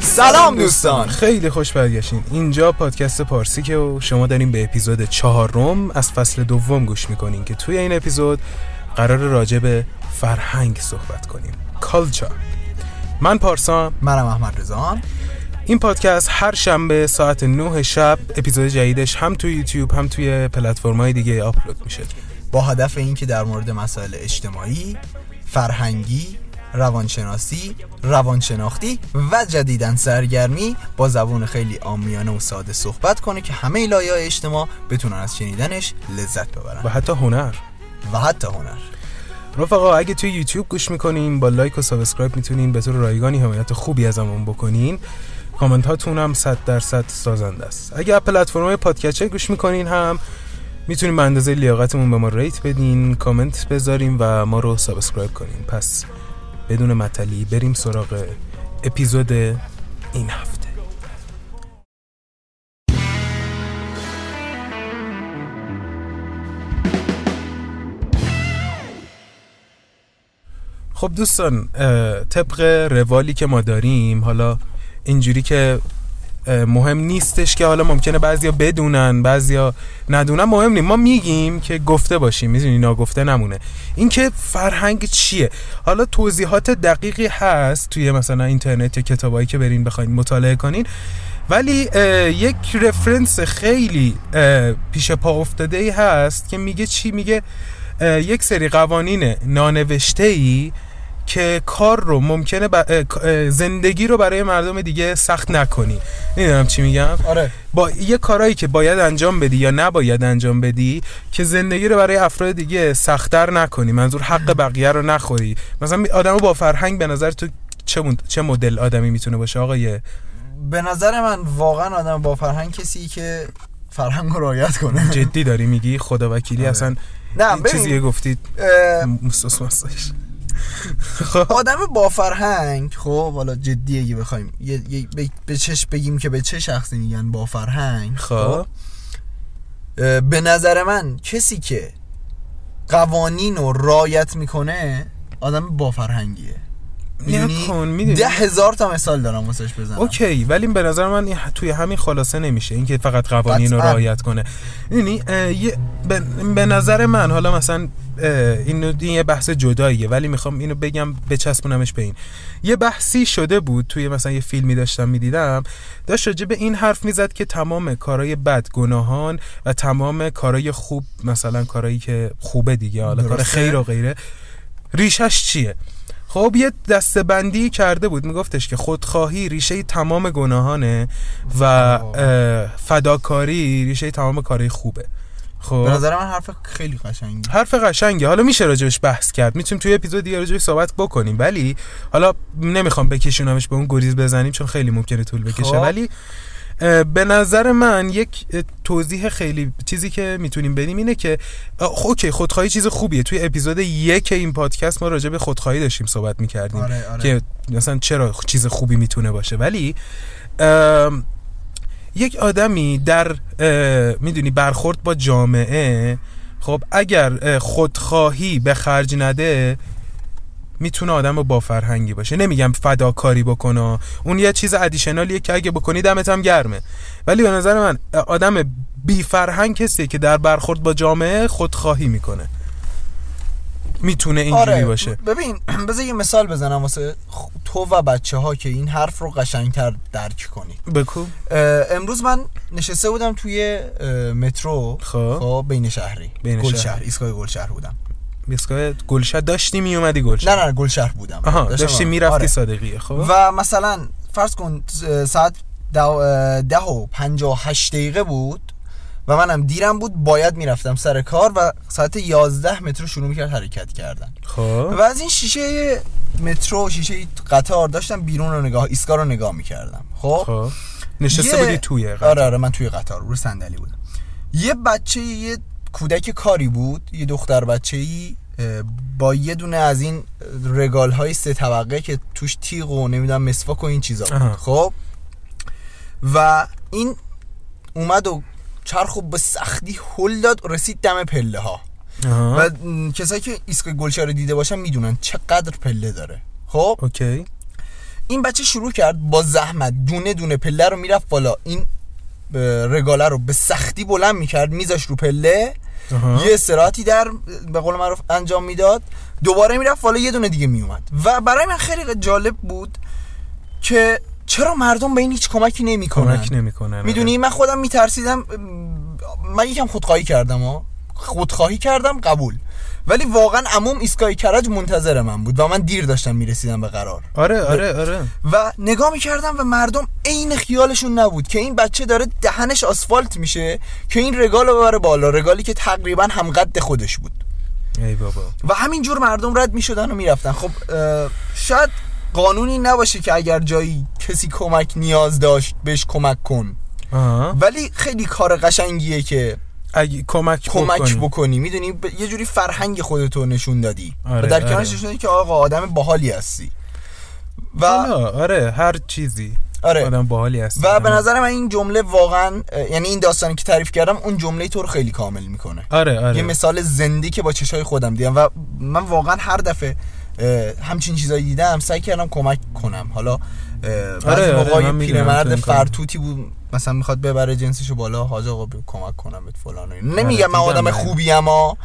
سلام دوستان. خیلی خوش برگشتین. اینجا پادکست پارسی که و شما داریم به اپیزود چهارم از فصل دوم گوش می‌کنین که توی این اپیزود قرار راجع به فرهنگ صحبت کنیم. کالچر من پارسام منم احمد رضا. این پادکست هر شنبه ساعت 9 شب اپیزود جدیدش هم توی یوتیوب هم توی پلتفرم‌های دیگه آپلود میشه. با هدف اینکه در مورد مسائل اجتماعی فرهنگی روانشناسی روانشناختی و جدیداً سرگرمی با زبون خیلی عامیانه و ساده صحبت کنه که همه لایه اجتماع بتونن از شنیدنش لذت ببرن. و حتی هنر. و حتی هنر. رفقا اگه توی یوتیوب گوش می‌کنین با like و subscribe می‌تونین به طور رایگانی حمایت خوبی ازمون بکنین. کامنت هاتون هم 100 درصد سازنده است. اگه پلتفرم پادکست گوش می‌کنین هم می‌تونین به اندازه لیاقتمون به ما rate بدین کامنت بذاریم و ما رو subscribe کنین. پس بدون معطلی بریم سراغ اپیزود این هفته. خب دوستان طبق روالی که ما داریم حالا اینجوری که مهم نیستش که حالا ممکنه بعضیا بدونن بعضیا ندونن مهم نیست ما میگیم که گفته باشیم می‌دونی؟ ناگفته نمونه. اینکه فرهنگ چیه؟ حالا توضیحات دقیقی هست توی مثلا اینترنت یا کتابایی که برین بخواین مطالعه کنین ولی یک رفرنس خیلی پیش پا افتاده ای هست که میگه چی؟ میگه یک سری قوانین نانوشته ای که کار رو ممکنه زندگی رو برای مردم دیگه سخت نکنی. نمی‌دونم چی میگم؟ آره. با یه کارهایی که باید انجام بدی یا نباید انجام بدی که زندگی رو برای افراد دیگه سختتر نکنی. منظور حق بقیه رو نخوری. مثلا آدمو با فرهنگ به نظر تو چه, مد- چه مدل آدمی می‌تونه باشه آقای؟ به نظر من واقعا آدم با فرهنگ کسی که فرهنگ رو رعایت کنه. جدی داری میگی؟ خدا وکیلی آره. اصلا نه این چیزی ببین گفتید مستش. خب. آدم با فرهنگ خب حالا جدی اگه بخوایم یه, یه- به- چش بگیم که به چه شخصی میگن با فرهنگ خب. اه، به نظر من کسی که قوانین رو رایت می‌کنه آدم با فرهنگیه نکن می‌دونی؟ ده هزار تا مثال دارم واسش بزنم. اوکی ولی به نظر من توی همین خلاصه نمیشه اینکه فقط قوانین رو. رعایت کنه. یعنی به, به نظر من حالا مثلا این یه بحث جداییه ولی می‌خوام اینو بگم بچسبونمش به این یه بحثی شده بود توی مثلا یه فیلمی داشتم می‌دیدم داشت راجع به این حرف می‌زد که تمام کارهای بد گناهان و تمام کارهای خوب مثلا کارهایی که خوبه دیگه حالا کار. خیر و غیره ریشش چیه؟ خب یه دسته بندی کرده بود. میگفتش که خودخواهی ریشه تمام گناهانه و اه، فداکاری ریشه تمام کارهای خوبه. به خب نظر من حرف خیلی قشنگی. حرف قشنگه. حالا میشه راجبش بحث کرد. می‌تونیم توی اپیزود دیگه راجبش صحبت بکنیم. ولی حالا نمی‌خوام بکشونمش به اون گریز بزنیم چون خیلی ممکنه طول بکشه. خب. ولی به نظر من یک توضیح خیلی چیزی که می‌تونیم بدیم اینه که اوکی خودخواهی چیز خوبیه توی اپیزود یک این پادکست ما راجع به خودخواهی داشتیم صحبت می‌کردیم آره، آره. که مثلا چرا چیز خوبی می‌تونه باشه ولی یک آدمی در می‌دونی برخورد با جامعه خب اگر اه، خودخواهی به خرج نده می‌تونه آدم با فرهنگی باشه. نمیگم فداکاری بکنه اون یه چیز ادیشنالیه که اگه بکنی دمت هم گرمه. ولی به نظر من آدم بی فرهنگ کسی که در برخورد با جامعه خودخواهی می‌کنه. می‌تونه اینجوری آره باشه. ببین بذار یه مثال بزنم واسه تو و بچه ها که این حرف رو قشنگتر درک کنی. بکو امروز من نشسته بودم توی مترو خب. خب بین شهری بین گل. شهر ایستگاه گل شهر بودم. ایستگاه گلشد داشتی میومدی گلشد نه نه گل شهر بودم. آها داشتی آره. می‌رفتی آره. صادقیه خب؟ و مثلا فرض کن ساعت ده, ده و پنجاه و هشت دقیقه بود و منم دیرم بود باید می‌رفتم سر کار و ساعت 11 مترو شروع می‌کرد حرکت کردن. خب. و از این شیشه مترو شیشه قطار داشتم بیرون رو نگاه ایستگاه رو نگاه می‌کردم. خب؟ خب. نشسته یه- بودی توی قطار. آره آره من توی قطار رو صندلی بودم. یه بچه یه کودک کاری بود یه دختر بچه ای با یه دونه از این رگال های سه طبقه که توش تیغ و نمی‌دونم مسواک و این چیزا بود. خب؟ و این اومد و چرخ و به سختی هل داد و رسید دم پله ها. و کسایی که ایستگاه گلچه رو دیده باشن می‌دونن چقدر پله داره. خب؟ اوکی. این بچه شروع کرد با زحمت دونه دونه پله رو می‌رفت بالا. این رگاله رو به سختی بلند می‌کرد میذاش رو پله. یه استراحتی در به قول معروف انجام می‌داد. دوباره می‌رفت بالا یه دونه دیگه میومد. و برای من خیلی جالب بود که چرا مردم به این هیچ کمکی نمی‌کنن؟ کمک نمی‌کنن. می‌دونی؟ من خودم میترسیدم من یکم خودخواهی کردم ها. خودخواهی کردم قبول. ولی واقعا عموم ایستگاه کرج منتظر من بود و من دیر داشتم می‌رسیدم به قرار. آره آره آره. و نگاه می‌کردم و مردم عین خیالشون نبود که این بچه داره دهنش آسفالت میشه که این رگال رو ببره بالا رگالی که تقریبا هم قد خودش بود. ای بابا. و همینجور مردم رد می‌شدن و می‌رفتن. خب شاید قانونی نباشه که اگر جایی کسی کمک نیاز داشت بهش کمک کن. آها. ولی خیلی کار قشنگیه که اگه کمک کمک بکنی. بکنی. می‌دونی؟ ب- یه جوری فرهنگ خودتو نشون دادی. آره، و در آره. کنارش نشون دادی که آقا آدم باحالی هستی. و آره هر چیزی آره. آدم باحالی هست و به نظر من این جمله واقعا یعنی این داستانی که تعریف کردم اون جمله تو رو خیلی کامل می‌کنه. آره آره. یه مثال زنده که با چشای خودم دیدم. و من واقعا هر دفعه همچین چیزایی دیدم سعی کردم کمک کنم. حالا آره، می‌دونم پیرمرد. فرتوتی بود. مثلا می‌خواد ببره جنسشو بالا حاج آقا کمک کنم بهت فلان و اینا. نمیگم من آدم. خوبی اما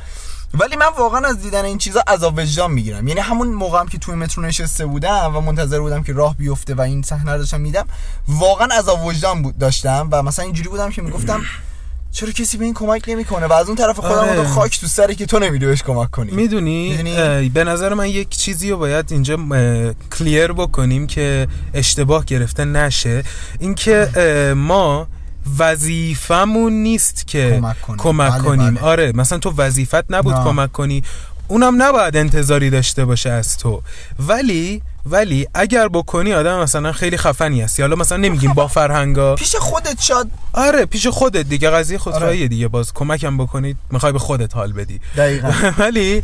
ولی من واقعا از دیدن این چیزا عذاب وجدان می‌گیرم یعنی همون موقعم که توی مترو نشسته بودم و منتظر بودم که راه بیفته و این صحنه رو داشتم میدم واقعا عذاب وجدان بود داشتم و مثلا اینجوری بودم که می‌گفتم چرا کسی به این کمک نمی‌کنه و از اون طرف خودم آره. خاک تو سری که تو نمیری بهش کمک کنی می‌دونی می‌دونی؟ به نظر من یک چیزی رو باید اینجا کلیر بکنیم که اشتباه گرفته نشه اینکه ما وظیفمون نیست که کمک کنیم. کمک بله، کنیم بله. آره مثلا تو وظیفت نبود نه. کمک کنی اونم نباید انتظاری داشته باشه از تو. ولی ولی اگر بکنی آدم مثلا خیلی خفنی هستی. حالا مثلا نمیگیم با فرهنگا. پیش خودت شاد. آره پیش خودت دیگه. قضیه خودخواهیه آره. دیگه. باز کمکم بکنید می‌خوای به خودت حال بدی. دقیقا. ولی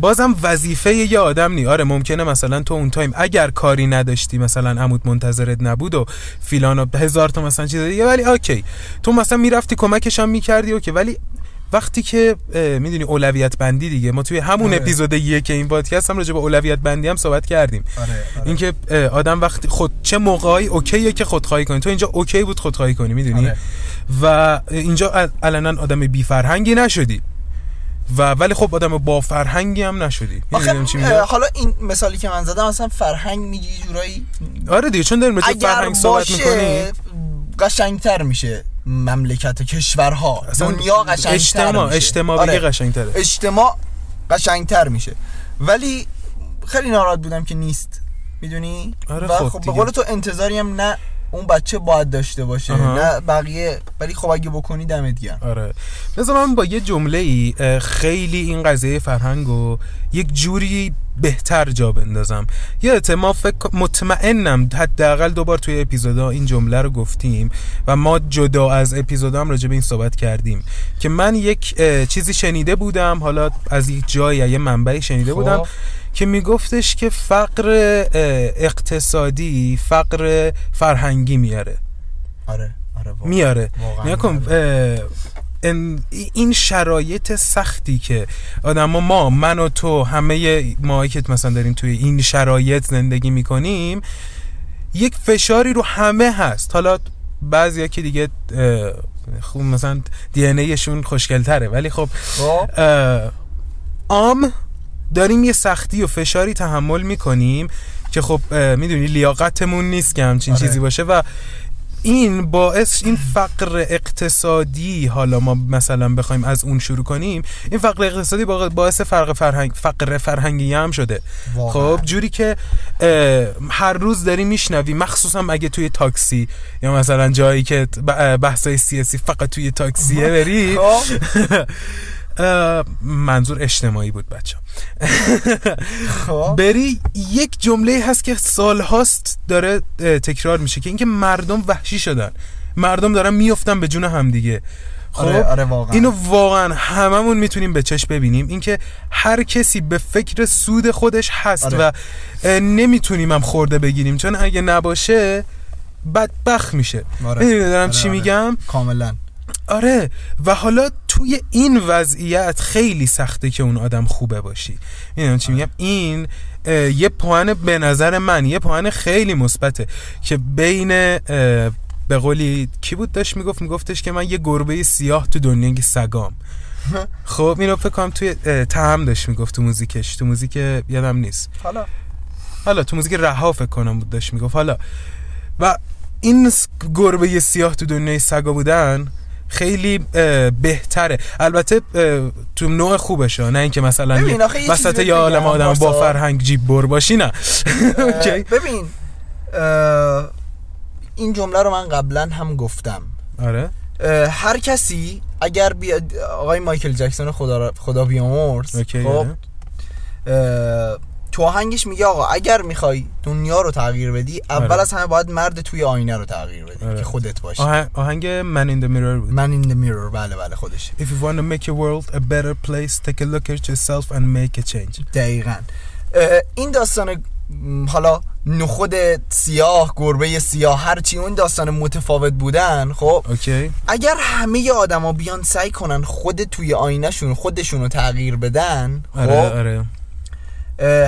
بازم وظیفه یه آدم نی. آره ممکنه مثلا تو اون time اگر کاری نداشتی مثلا عموت منتظرت نبود و فیلان و هزار تا مثلا چیز دیگه. ولی okay. تو مثلا می‌رفتی کمکش هم می‌کردی okay. ولی وقتی که می‌دونی اولویت بندی دیگه ما توی همون آره. اپیزود یک این پادکست هم راجع به اولویت بندی هم صحبت کردیم. آره, آره. اینکه آدم وقتی خود چه موقعی okay ه که خودخواهی کنی. تو اینجا okay بود خودخواهی کنی می‌دونی؟ آره. و اینجا علنا آدم بی فرهنگی نشدی. و ولی خب آدم با فرهنگی هم نشدی. چی آخه حالا این مثالی که من زدم اصلا فرهنگ میگی جورایی آره دیگه چون داریم فرهنگ صحبت می‌کنی قشنگتر میشه. مملکت کشورها. دنیا قشنگتر اجتماع میشه. اجتماع آره. قشنگتره. اجتماع قشنگتر میشه. ولی خیلی ناراحت بودم که نیست. می‌دونی؟ آره و خب خب به. قول تو انتظاری هم نه اون بچه باید داشته باشه آها. نه بقیه. ولی خب اگه بکنی دمت گرم. آره. بذار من با یه جمله ای خیلی این قضیه فرهنگ و یک جوری بهتر جا بندازم یادته ما فکر مطمئنم حداقل دوبار توی اپیزودا این جمله رو گفتیم و ما جدا از اپیزودا هم راجع به این صحبت کردیم که من یک چیزی شنیده بودم حالا از یک جایی یا یه منبعی شنیده خب. بودم که میگفتش که فقر اقتصادی فقر فرهنگی میاره آره آره واقعا. میاره این شرایط سختی که آدم ما من و تو همه ما که مثلا داریم توی این شرایط زندگی می‌کنیم یک فشاری رو همه هست حالا بعضیا که دیگه خوب مثلا دی ایشون خوشگلتره ولی خب خب عام داریم یه سختی و فشاری تحمل می‌کنیم که خب می‌دونی لیاقتمون نیست که همچین آره. چیزی باشه و این باعث این فقر اقتصادی حالا ما مثلا بخوایم از اون شروع کنیم این فقر اقتصادی با- باعث فرق فرهنگ فقر فرهنگی هم شده. خب جوری که هر روز داری میشنوی مخصوصا اگه توی تاکسی یا مثلا جایی که بحثای سیاسی فقط توی تاکسیه بری. خب. منظور اجتماعی بود بچه خب. بری یک جمله هست که سالهاست داره اه، تکرار میشه که اینکه مردم وحشی شدن. مردم دارن میفتن به جون همدیگه خب؟ آره، آره، واقعا. اینو واقعا هممون می‌تونیم به چشم ببینیم. اینکه هر کسی به فکر سود خودش هست آره. و نمی‌تونیم هم خورده بگیریم. چون اگه نباشه بدبخت میشه. آره. می‌دونی دارم آره، چی آره. میگم؟ کاملا. آره. و حالا توی این وضعیت خیلی سخته که اون آدم خوبه باشی. می‌دونم چی میگم؟ این یه پوان به نظر من یه پوان خیلی مثبته که بین به قولی کی بود داشت می‌گفت؟ میگفتش که من یه گربه سیاه تو دنیای سگام. خب اینو فکر کنم توی تهم داشت می‌گفت تو موزیکش. تو موزیک یادم نیست. حالا. حالا تو موزیک رها فکر کنم بود داشت می‌گفت. حالا. و این گربه سیاه تو دنیای سگا بودن خیلی بهتره. البته تو نوع خوبشه. نه اینکه مثلا وسط یه عالم آدم با. فرهنگ جیب بر باشی نه. ببین این جمله رو من قبلا هم گفتم. آره. هر کسی اگر بیاد آقای مایکل جکسون خدا خدا بیامرز خب آره. تو آهنگش میگه آقا اگر می‌خوای دنیا رو تغییر بدی اول آره. از همه باید مرد توی آینه رو تغییر بدی آره. که خودت باشی. آهنگ, آهنگ من in the mirror بود. من in the mirror بله بله خودش If you want to make your world a better place take a look at yourself and make a change. دقیقا. این داستان حالا نخود سیاه گربه سیاه هرچی اون داستان متفاوت بودن خب اوکی. اگر همه آدما بیان سعی کنن خود توی آینهشون خودشون رو تغییر بدن آره خب آره. اه،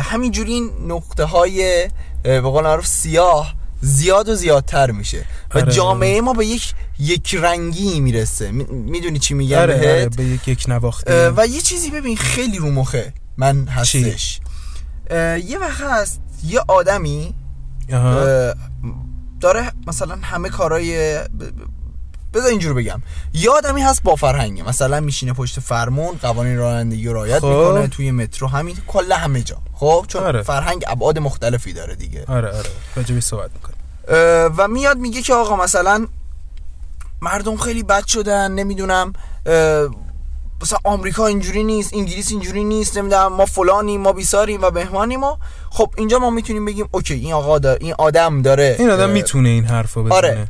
همینجوری این نقطه های به قول معروف سیاه زیاد و زیادتر میشه و آره. جامعه ما به یک یک رنگی می‌رسه می‌دونی چی میگم آره, بهت آره به یک یک نواختی و یه چیزی ببین خیلی رو مخه من؟ هستش یه وقت هست یه آدمی. اه، داره مثلا همه کارای ب- بذار اینجور بگم. یه آدمی هست با فرهنگه مثلا میشینه پشت فرمون قوانین رانندگی رو رعایت خب. می‌کنه توی مترو. همین کلا همه جا. خب؟ چون آره. فرهنگ ابعاد مختلفی داره دیگه. آره آره. راجبی صحبت می‌کنه و میاد میگه که آقا مثلا مردم خیلی بد شدن نمی‌دونم مثلا آمریکا اینجوری نیست انگلیس اینجوری نیست نمی‌دونم ما فلانیم ما بیساریم و بهمانیم و خب اینجا ما می‌تونیم بگیم اوکی این آقا دا این آدم داره این آدم می‌تونه این حرفو بزنه. آره.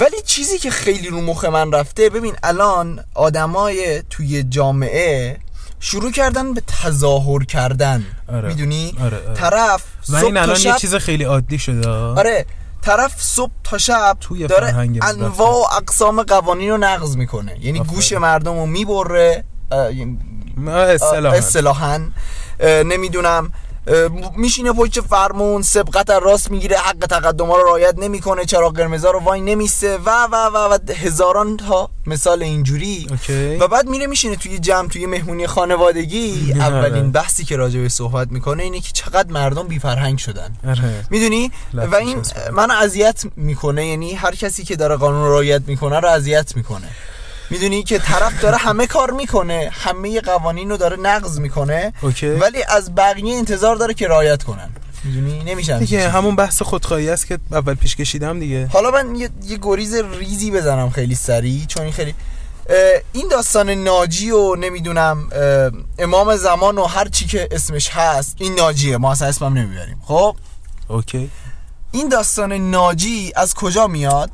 ولی چیزی که خیلی رو مخ من رفته ببین الان آدمای توی جامعه شروع کردن به تظاهر کردن آره. می‌دونی آره، آره. طرف و صبح این الان شب یه چیز خیلی عادی شده آره طرف صبح تا شب توی داره انواع و اقسام قوانین رو نقض می‌کنه یعنی آفرین. گوش مردم رو می‌بره. اصطلاحا نمی‌دونم میشینه پشت فرمون سبقت از راست می‌گیره حق تقدم ها رو رعایت نمی‌کنه چرا قرمزا رو وای نمیسته و و و و هزاران تا مثال اینجوری اوکی. و بعد میره میشینه توی جمع توی مهمونی خانوادگی. اولین بحثی که راجع به صحبت می‌کنه اینه که چقدر مردم بی فرهنگ شدن آره می‌دونی و این. منو اذیت می‌کنه یعنی هر کسی که داره قانون رعایت می‌کنه رو اذیت می‌کنه می‌دونی که طرف داره همه کار می‌کنه همه قوانین رو داره نقض می‌کنه اوکی. ولی از بقیه انتظار داره که رعایت کنن. می‌دونی؟ نمیشه همچین دیگه. همون بحث خودخواهی است که اول پیش کشیدم دیگه. حالا من یه, یه گریز ریزی بزنم خیلی سریع چون این خیلی این داستان ناجی و نمی‌دونم امام زمان و هر چی که اسمش هست این ناجیه ما اصلا اسمم نمی‌بریم. خب؟ اوکی. این داستان ناجی از کجا میاد؟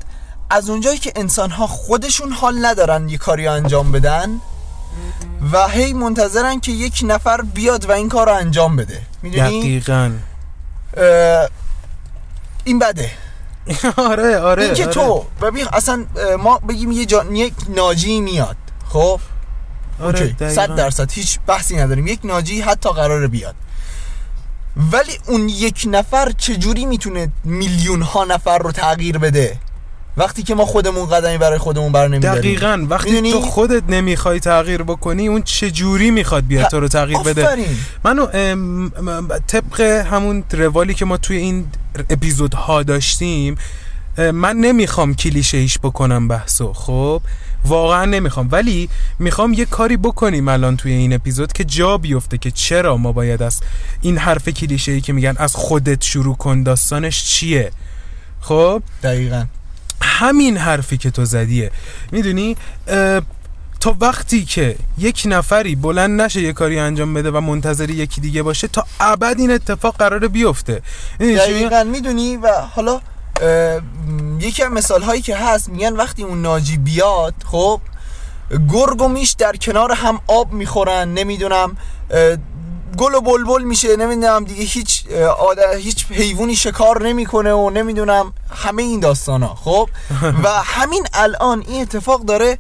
از اونجایی که انسان ها خودشون حال ندارن یه کاری انجام بدن و هی منتظرن که یک نفر بیاد و این کار رو انجام بده. می‌دونی؟ دقیقاً. این بده. آره آره این که آره. تو ببین اصلا ما بگیم یه جا... یک ناجی میاد خب؟ آره. صد درصد هیچ بحثی نداریم. یک ناجی حتی قراره بیاد. ولی اون یک نفر چجوری می‌تونه میلیون ها نفر رو تغییر بده؟ وقتی که ما خودمون قدمی برای خودمون بر نمیداریم. دقیقا وقتی می‌دونی؟ تو خودت نمی‌خوای تغییر بکنی اون چه جوری می‌خواد بیاد تو رو تغییر بده. منو طبق همون روالی که ما توی این اپیزودها داشتیم من نمی‌خوام کلیشه ایش بکنم بحثو خب؟ واقعا نمی‌خوام. ولی می‌خوام یه کاری بکنیم الان توی این اپیزود که جا بیفته که چرا ما باید از این حرف کلیشه ای که میگن از خودت شروع کن داستانش چیه؟ خب؟ دقیقا. همین حرفی که تو زدیه می‌دونی؟ تا وقتی که یک نفری بلند نشه یه کاری انجام بده و منتظر یکی دیگه باشه تا ابد این اتفاق قراره بیفته؟ دقیقا می‌دونی و حالا یکی از مثال هایی که هست میگن وقتی اون ناجی بیاد خب گرگ و میش در کنار هم آب می‌خورن نمی‌دونم گل و بلبل میشه نمی‌دونم دیگه هیچ اه، آد- هیچ حیوانی شکار نمی‌کنه و نمی‌دونم همه این داستان ها خب؟ و همین الان این اتفاق داره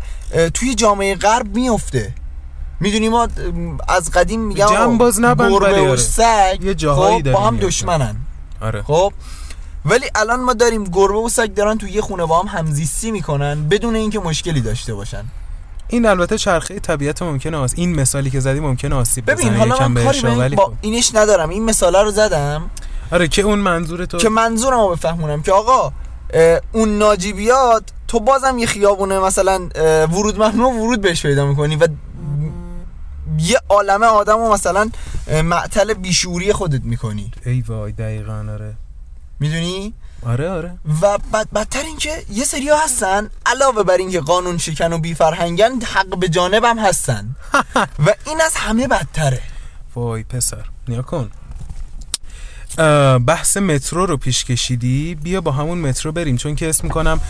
توی جامعه غرب میفته می‌دونی ما از قدیم میگم جنباز نبند گربه ولی و آره. سگ یه جاهایی خب با هم. دشمنن آره. خب؟ ولی الان ما داریم گربه و سگ دارن توی یه خونه با هم همزیستی می‌کنن بدون اینکه مشکلی داشته باشن. این البته چرخه طبیعت ممکنه آس این مثالی که زدی ممکنه آسیب ببین حالا من کاری به با خب. اینش ندارم. این مثاله رو زدم. آره که اون منظور تو که منظورم رو بفهمونم. که آقا اون ناجی بیاد تو بازم یه خیابونه مثلا ورود ممنوع ورود بهش پیدا می‌کنی و یه عالمه آدم رو مثلا معطل بیشوری خودت می‌کنی. ای وای دقیقا آره. می‌دونی؟ آره آره. و بد بدتر اینکه یه سری هستن علاوه بر اینکه قانون شکن و بی فرهنگن حق به جانبم هستن. و این از همه بدتره. وای پسر نیا کن. بحث مترو رو پیش کشیدی؟ بیا با همون مترو بریم چون که اسم می‌کنم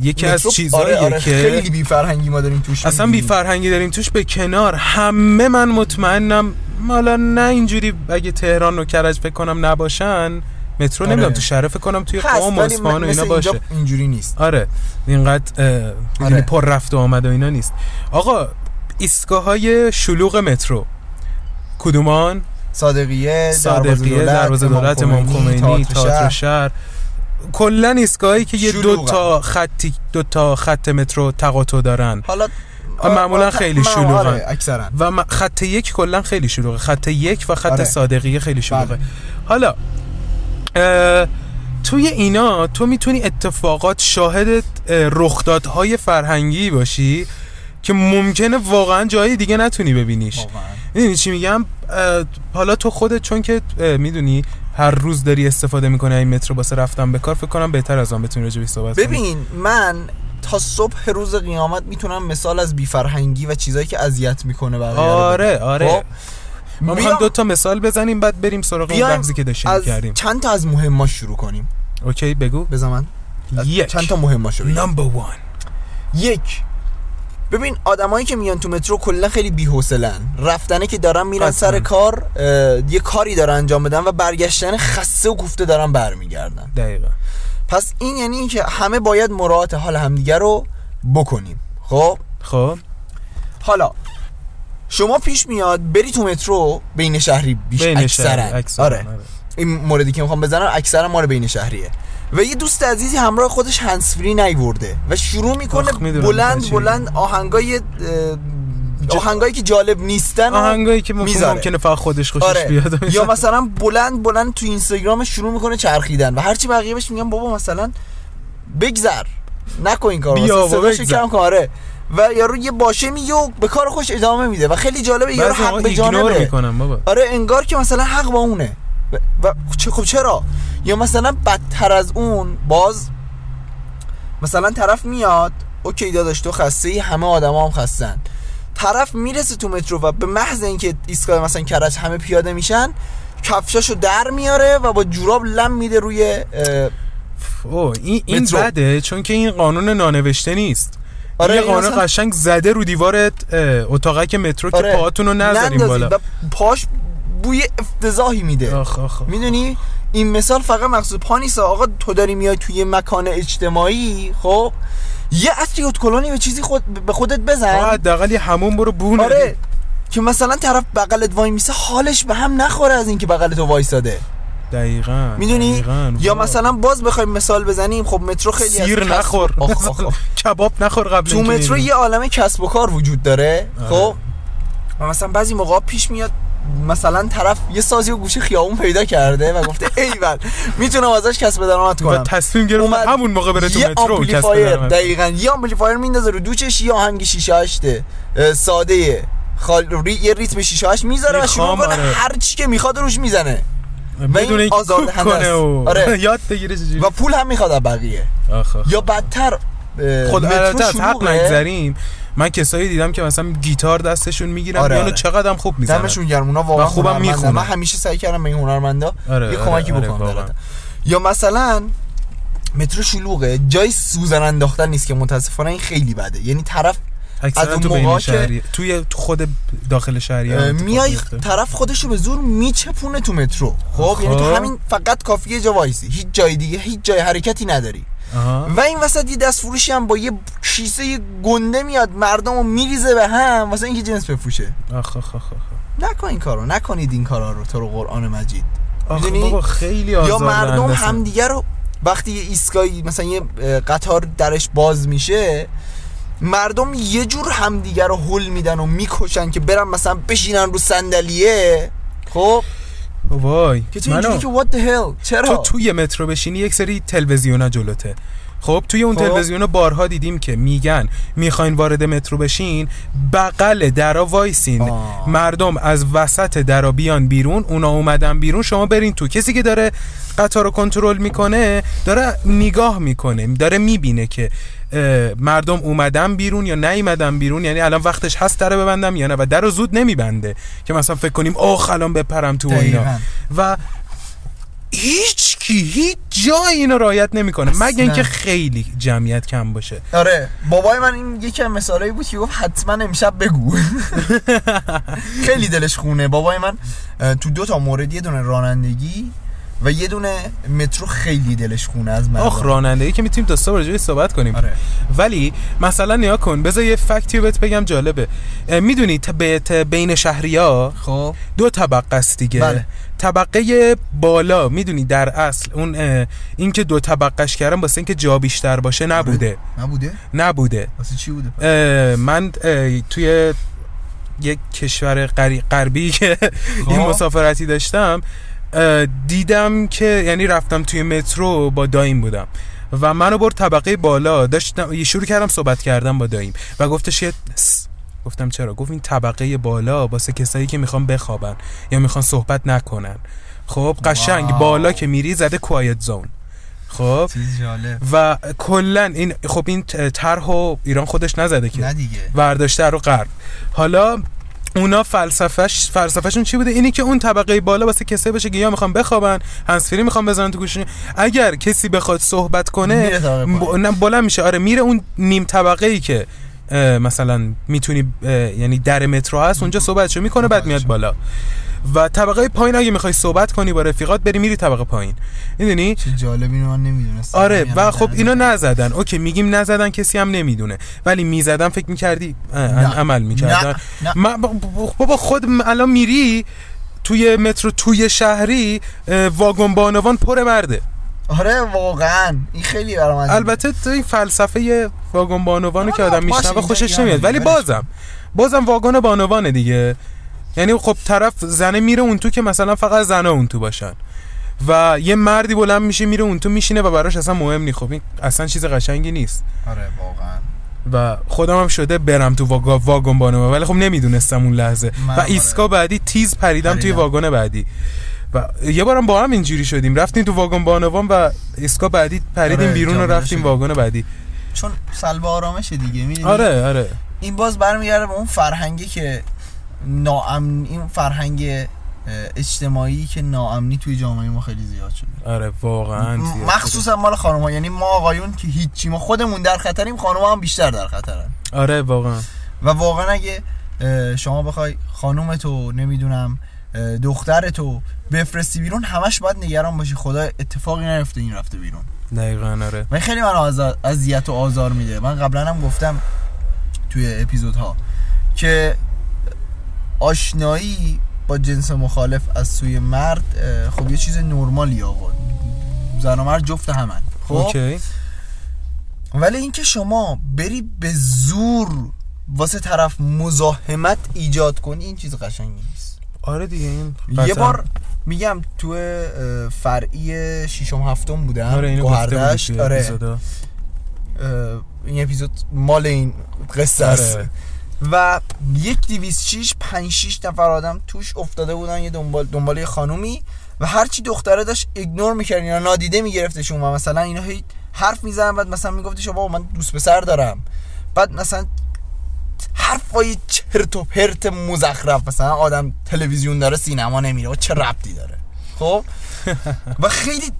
یکی از چیزهاییه آره آره که خیلی بی فرهنگی ما داریم توش. اصلا بی. فرهنگی داریم توش به کنار همه من مطمئنم حالا نه اینجوری اگه تهران و کرج فکر کنم نباشن مترو آره. نمی‌دونم تو شهر فکر کنم توی قم و اصفهان و اینا اینجا باشه اینجوری نیست آره اینقدر می‌دونی آره. پر رفت و آمد و اینا نیست آقا ایستگاه های شلوغ مترو کدومان صادقیه صادقیه دروازه دولت امام خمینی تئاتر شهر کلا ایستگاهایی که یه دو. تا خطی دو تا خط مترو تقاطع دارن حالا معمولا خیلی. آره اکثرا و خط یک کلا خیلی شلوغه خط یک و خط آره. صادقیه خیلی شلوغه بله. حالا توی اینا تو می‌تونی اتفاقات شاهد اه، رخدادهای فرهنگی باشی که ممکنه واقعا جای دیگه نتونی ببینیش می‌دونی چی میگم حالا تو خودت چون که می‌دونی هر روز داری استفاده می‌کنه این مترو واسه رفتن به کار فکر کنم بهتر از آن بتونی راجع صحبت. ببین من تا صبح روز قیامت می‌تونم مثال از بیفرهنگی و چیزایی که اذیت می‌کنه بقیه آره. آره خب؟ ما می‌خوایم دو تا مثال بزنیم بعد بریم سراغ اون بحثی که داشتیم از کردیم. چند تا از مهماش شروع کنیم؟ اوکی بگو. بذار من. یک. چند تا مهماشو بگم نمبر وان یک. ببین آدمایی که میان تو مترو کلا خیلی بی‌حوصله‌ان رفتنه که دارن میرن قطعاً. سر کار اه، یه کاری دارن انجام بدن و برگشتن خسته و کوفته دارن برمیگردن. دقیقا. پس این یعنی اینکه همه باید مراعات حال همدیگه رو بکنیم. خب؟ خب. حالا شما پیش میاد بری تو مترو بین شهری بیش بین شهر اکثرا اکثرا آره آره. این موردی که می‌خوام بزنم اکثرا مال بین شهریه و یه دوست عزیزی همراه خودش هنسفری نیورده و شروع می‌کنه بلند چی بلند آهنگای آهنگایی که جالب نیستن رو آهنگایی که ممکن می‌ذاره. ممکنه فقط خودش خوشش آره بیاد یا. مثلا بلند بلند تو اینستاگرامش شروع می‌کنه چرخیدن و هرچی بقیه بهش میگن بابا مثلا بگذر نکن این کارو بیا بابا،. کم کاره و یارو یه باشه میگه و به کار خوش ادامه میده و خیلی جالبه یارو حق به جانبه می‌کنم بابا. آره انگار که مثلا حق با اونه. و, خب چرا؟ یا مثلا بدتر از اون باز مثلا طرف میاد اوکی داداش تو خسته ای همه آدما هم خستن. طرف می‌رسه تو مترو و به محض اینکه ایستگاه مثلا کرج همه پیاده میشن کفشاشو در میاره و با جوراب لم میده روی او این این. بده چون که این قانون نانوشته نیست. آره، یه قانون قشنگ زده رو دیوار اتاقک مترو که آره، پاهاتون رو نذاریم بالا. و پاش بوی افتضاحی میده. آخ آخ آخ. می‌دونی؟ این مثال فقط مخصوص پا نیست. آقا تو داری میای توی مکان اجتماعی خب؟ یه عطری کلونی به چیزی خود به خودت بزن. حداقل یه همون برو بونه آره. که مثلا طرف بغلت وای میسه حالش به هم نخوره از اینکه بغلت وایساده. دقیقاً می‌دونی دقیقاً. یا. مثلا باز بخوایم مثال بزنیم خب مترو خیلی از سیر کسب- نخور. کباب نخور قبل تو مترو. یه عالم کسب و کار وجود داره آره. خب و مثلا بعضی موقع پیش میاد مثلا طرف یه سازی و گوشه خیابون پیدا کرده و گفته ایول می‌تونم ازش کسب درآمد و کنم تصمیم گرفت همون موقع بره تو مترو و کسب درآمد. دقیقا یه amplifier میندازه رو دوشش یه آهنگ شیشه ساده خال... ری... یه ریتم شیشه می‌ذاره و شروع کنه آره. هر چی که می‌خواد روش می‌زنه بدون این کوک کنه. و آره. یاد بگیره چجوری و پول هم می‌خواد از بقیه آخ آخ. یا بدتر خود البته حق. نگذریم من کسایی دیدم که مثلا گیتار دستشون می‌گیرن آره، میانو آره. چقدر هم خوب می‌زنن دمشون گرم اونا واقعا خوبم. می‌خونن. من همیشه سعی کردم به این هنرمندا آره، یه آره، کمکی آره، بکنم یا مثلا مترو شلوغه جای سوزن انداختن نیست که متاسفانه این خیلی بده یعنی طرف اکثرا اون تو بین موقعا که- توی تو خود داخل شهری میای. طرف خودشو به زور میچپونه تو مترو خب یعنی تو خب. همین فقط کافیه جا وایسی هیچ جای دیگه هیچ جای حرکتی نداری آها. و این وسط یه دست فروشی هم با یه کیسه گنده میاد مردم رو میریزه به هم واسه اینکه جنس بفروشه آخ آخ آخ آخ. نکن این کارو نکنید این کارا رو تو رو قرآن مجید؟ بابا خیلی یا مردم همدیگه رو وقتی یه ایستگاهی مثلا یه قطار درش باز میشه مردم یه جور همدیگه رو هل میدن و می‌کشن که برن مثلا بشینن رو صندلیه. خب؟ وای که تو اینجوری که what the hell چرا؟ تو توی مترو بشینی یک سری تلویزیونا جلوته. خب توی اون خب. تلویزیون بارها دیدیم که میگن می‌خواین وارد مترو بشین بغل درا وایسین. آه. مردم از وسط درا بیان بیرون اونا اومدن بیرون شما برین تو. کسی که داره قطار رو کنترل می‌کنه داره نگاه می‌کنه داره می‌بینه که مردم اومدن بیرون یا نیومدن بیرون؟ یعنی الان وقتش هست در ببندم یا نه؟ و در رو زود نمیبنده که مثلا فکر کنیم اوه الان بپرم تو اینا. و هیچ کی هیچ جای اینو رعایت نمی‌کنه. مگه اینکه خیلی جمعیت کم باشه. آره بابای من این یکی از مثالایی بود که گفت حتما امشب بگو. خیلی دلش خونه. بابای من تو دو تا مورد یه دونه رانندگی و یه دونه مترو خیلی دلش خونه از من آخ رانندگی که می‌تونیم تا صبح صحبت کنیم. آره. ولی مثلا نیا کن بذار یه فکتی بهت بگم جالبه. می‌دونی ت- به- ت- بین شهریا خب. دو طبقه است دیگه. بله. طبقه بالا می‌دونی در اصل اون این که دو طبقهش کردن واسه اینکه جا بیشتر باشه نبوده. نبوده؟ نبوده. واسه چی بوده؟ اه، من اه، توی یک کشور غربی که این خب. مسافرتی داشتم دیدم که یعنی رفتم توی مترو با دایم بودم و منو برد طبقه بالا داشتم یه شروع کردم صحبت کردم با دایم و گفتش س- گفتم چرا؟ گفت این طبقه بالا واسه کسایی که می‌خوان بخوابن یا می‌خوان صحبت نکنن. خب قشنگ واو. بالا که میری زده کوایت زون خب و کلا این خب این طرح و ایران خودش نزده که. نه دیگه. ورداشته رو غرب. حالا اونا فلسفهش فلسفهشون چی بوده؟ اینی که اون طبقه بالا واسه کسایی باشه که یا می‌خوان بخوابن هنسفری می‌خوان بزنن تو گوششون. اگر کسی بخواد صحبت کنه میره طبقه پایین. ب... نه بلند میشه. آره میره اون نیم طبقه ای که مثلا می‌تونی یعنی در مترو هست اونجا صحبتشو می‌کنه بعد میاد بالا. و طبقه پایین اگه می‌خوای صحبت کنی با رفیقات بری میری طبقه پایین. می‌دونی؟ چه جالب اینو من نمی‌دونستم آره و خب اینا نزدن. اوکی میگیم نزدن کسی هم نمی‌دونه. ولی می‌زدن فکر می‌کردی. عمل می‌کردن. بابا خود الان میری توی مترو توی شهری واگن بانوان پر مرده. آره واقعا. این خیلی برام. البته تو این فلسفه واگن بانوانو که آره، آدم باشه، میشنوه خوشش نمیاد. ولی بازم بازم واگن بانوانه دیگه. یعنی خب طرف زنه میره اون تو که مثلا فقط زنه اون تو باشن. و یه مردی بلند میشه میره اون تو میشینه و براش اصلا مهم نیست خب این اصلا چیز قشنگی نیست. آره واقعا. و خودم هم شده برم تو واگا- واگن بانوان ولی خب نمی‌دونستم اون لحظه. و ایستگاه آره. بعدی تیز پریدم توی پریدم. واگن بعدی. و یه بارم با هم اینجوری شدیم. رفتیم تو واگن بانوان و ایستگاه بعدی پریدیم آره، بیرون و رفتیم. واگن بعدی. چون سلب آرامش دیگه می‌دونی؟ آره آره. این باز برمیگرده به اون فرهنگی که ناامن این فرهنگ اجتماعی که ناامنی توی جامعه ما خیلی زیاد شده. آره واقعا مخصوصا مال خانم ها یعنی ما آقایون که هیچی ما خودمون در خطریم خانم هم بیشتر در خطرن. آره واقعا. و واقعا اگه شما بخوای خانومتو نمی‌دونم اه، دخترتو بفرستی بیرون همش باید نگران باشی. خدا اتفاقی نیفته این رفته بیرون. دقیقا آره. این خیلی من اذیت و آزار میده. من قبلا هم گفتم توی اپیزودها که آشنایی با جنس مخالف از سوی مرد خب یه چیز نرمالی آقا زن و مرد جفت همن. خب؟ اوکی. ولی اینکه شما بری به زور واسه طرف مزاحمت ایجاد کنی این چیز قشنگی نیست. آره دیگه این یه قطعاً. بار میگم تو فرعی ششم هفتم بودم آره اینو آره. این اپیزود مال این قصه است. آره. و یک دیویس شیش پنج شیش نفر آدم توش افتاده بودن یه دنبال دنبال یه خانومی و هرچی دختره داشت ایگنور می‌کرد یا نادیده میگرفتشون و مثلا اینا هی حرف می‌زنن بعد مثلا میگفتش بابا من دوست پسر دارم. بعد مثلا حرفای چرت و پرت مزخرف مثلا آدم تلویزیون داره سینما نمیره و چه ربطی داره؟ خب؟ و خیلی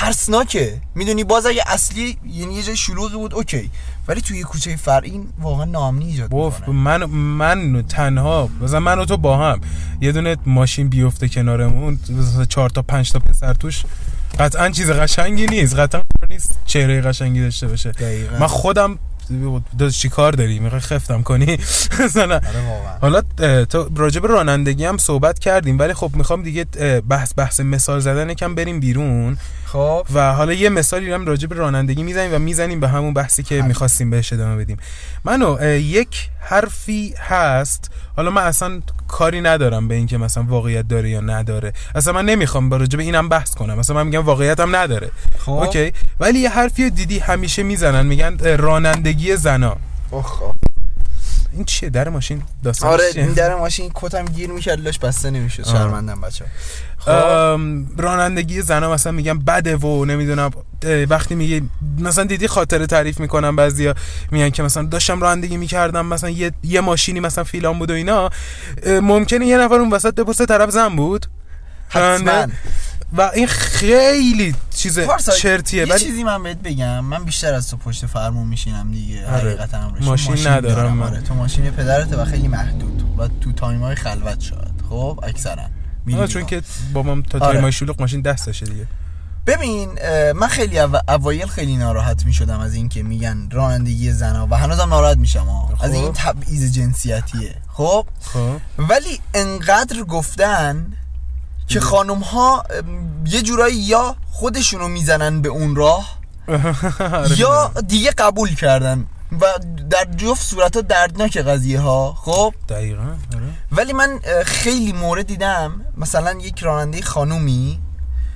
ترسناکه. می‌دونی باز اگه اصلی یعنی یه جای شلوغی بود اوکی. ولی توی کوچه فرعی واقعا ناامنی ایجاد بف می‌کنه. من من تنها مثلا من و تو با هم. یه دونه ماشین بیفته کنارمون مثلا چهار تا پنج تا پسر توش. قطعا چیز قشنگی نیست. قطعا نیست چهره قشنگی داشته باشه. دقیقاً. من خودم داشت چی کار داری؟ می‌خوای خفتم کنی؟ مثلا. آره حالا تو راجع به رانندگی هم صحبت کردیم ولی خب می‌خوام دیگه بحث بحث مثال زدن کم بریم بیرون. خب. و حالا یه مثالی هم راجع به رانندگی می‌زنیم و می‌زنیم به همون بحثی که می‌خواستیم بهش ادامه بدیم. منو یک حرفی هست. حالا من اصلا کاری ندارم به اینکه مثلا واقعیت داره یا نداره. اصلا من نمی‌خوام با راجع به اینم بحث کنم. مثلا من میگم واقعیت هم نداره. خب. اوکی. ولی یه حرفی دیدی همیشه می‌زنن میگن رانندگی زنا. اخ این چیه؟ در ماشین داستان آره این در ماشین کتم گیر می‌کرد لاش بسته نمی‌شد. شرمندم بچه خب. رانندگی زنا مثلا میگن بده و نمی‌دونم وقتی میگه مثلا دیدی خاطره تعریف می‌کنم بعضیا میگن که مثلا داشتم رانندگی می‌کردم مثلا یه, یه ماشینی مثلا فیلان بود و اینا. ممکنه یه نفر اون وسط بپرسه طرف زن بود؟ حتما. و این خیلی چیز چرتیه یه چیزی من بهت بگم من بیشتر از تو پشت فرمون میشینم دیگه آره. حقیقتا هم ماشین ندارم من. آره تو ماشین پدرته و خیلی محدود و تو تایم های خلوت شاید خب اکثرا آه، چون. که بابام تا آره. تایمای شلوغ ماشین دستشه دیگه ببین من خیلی او... اوایل خیلی ناراحت می شدم از اینکه میگن رانندگی زنا و هنوزم ناراحت میشم. از خب. این تبعیض جنسیتیه خب خب ولی انقدر گفتن که خانم ها یه جورایی یا خودشونو می‌زنن به اون راه. یا دیگه قبول کردن و در جفت صورت ها دردناک قضیه ها خب دقیقا آره. ولی من خیلی مورد دیدم مثلا یک راننده خانومی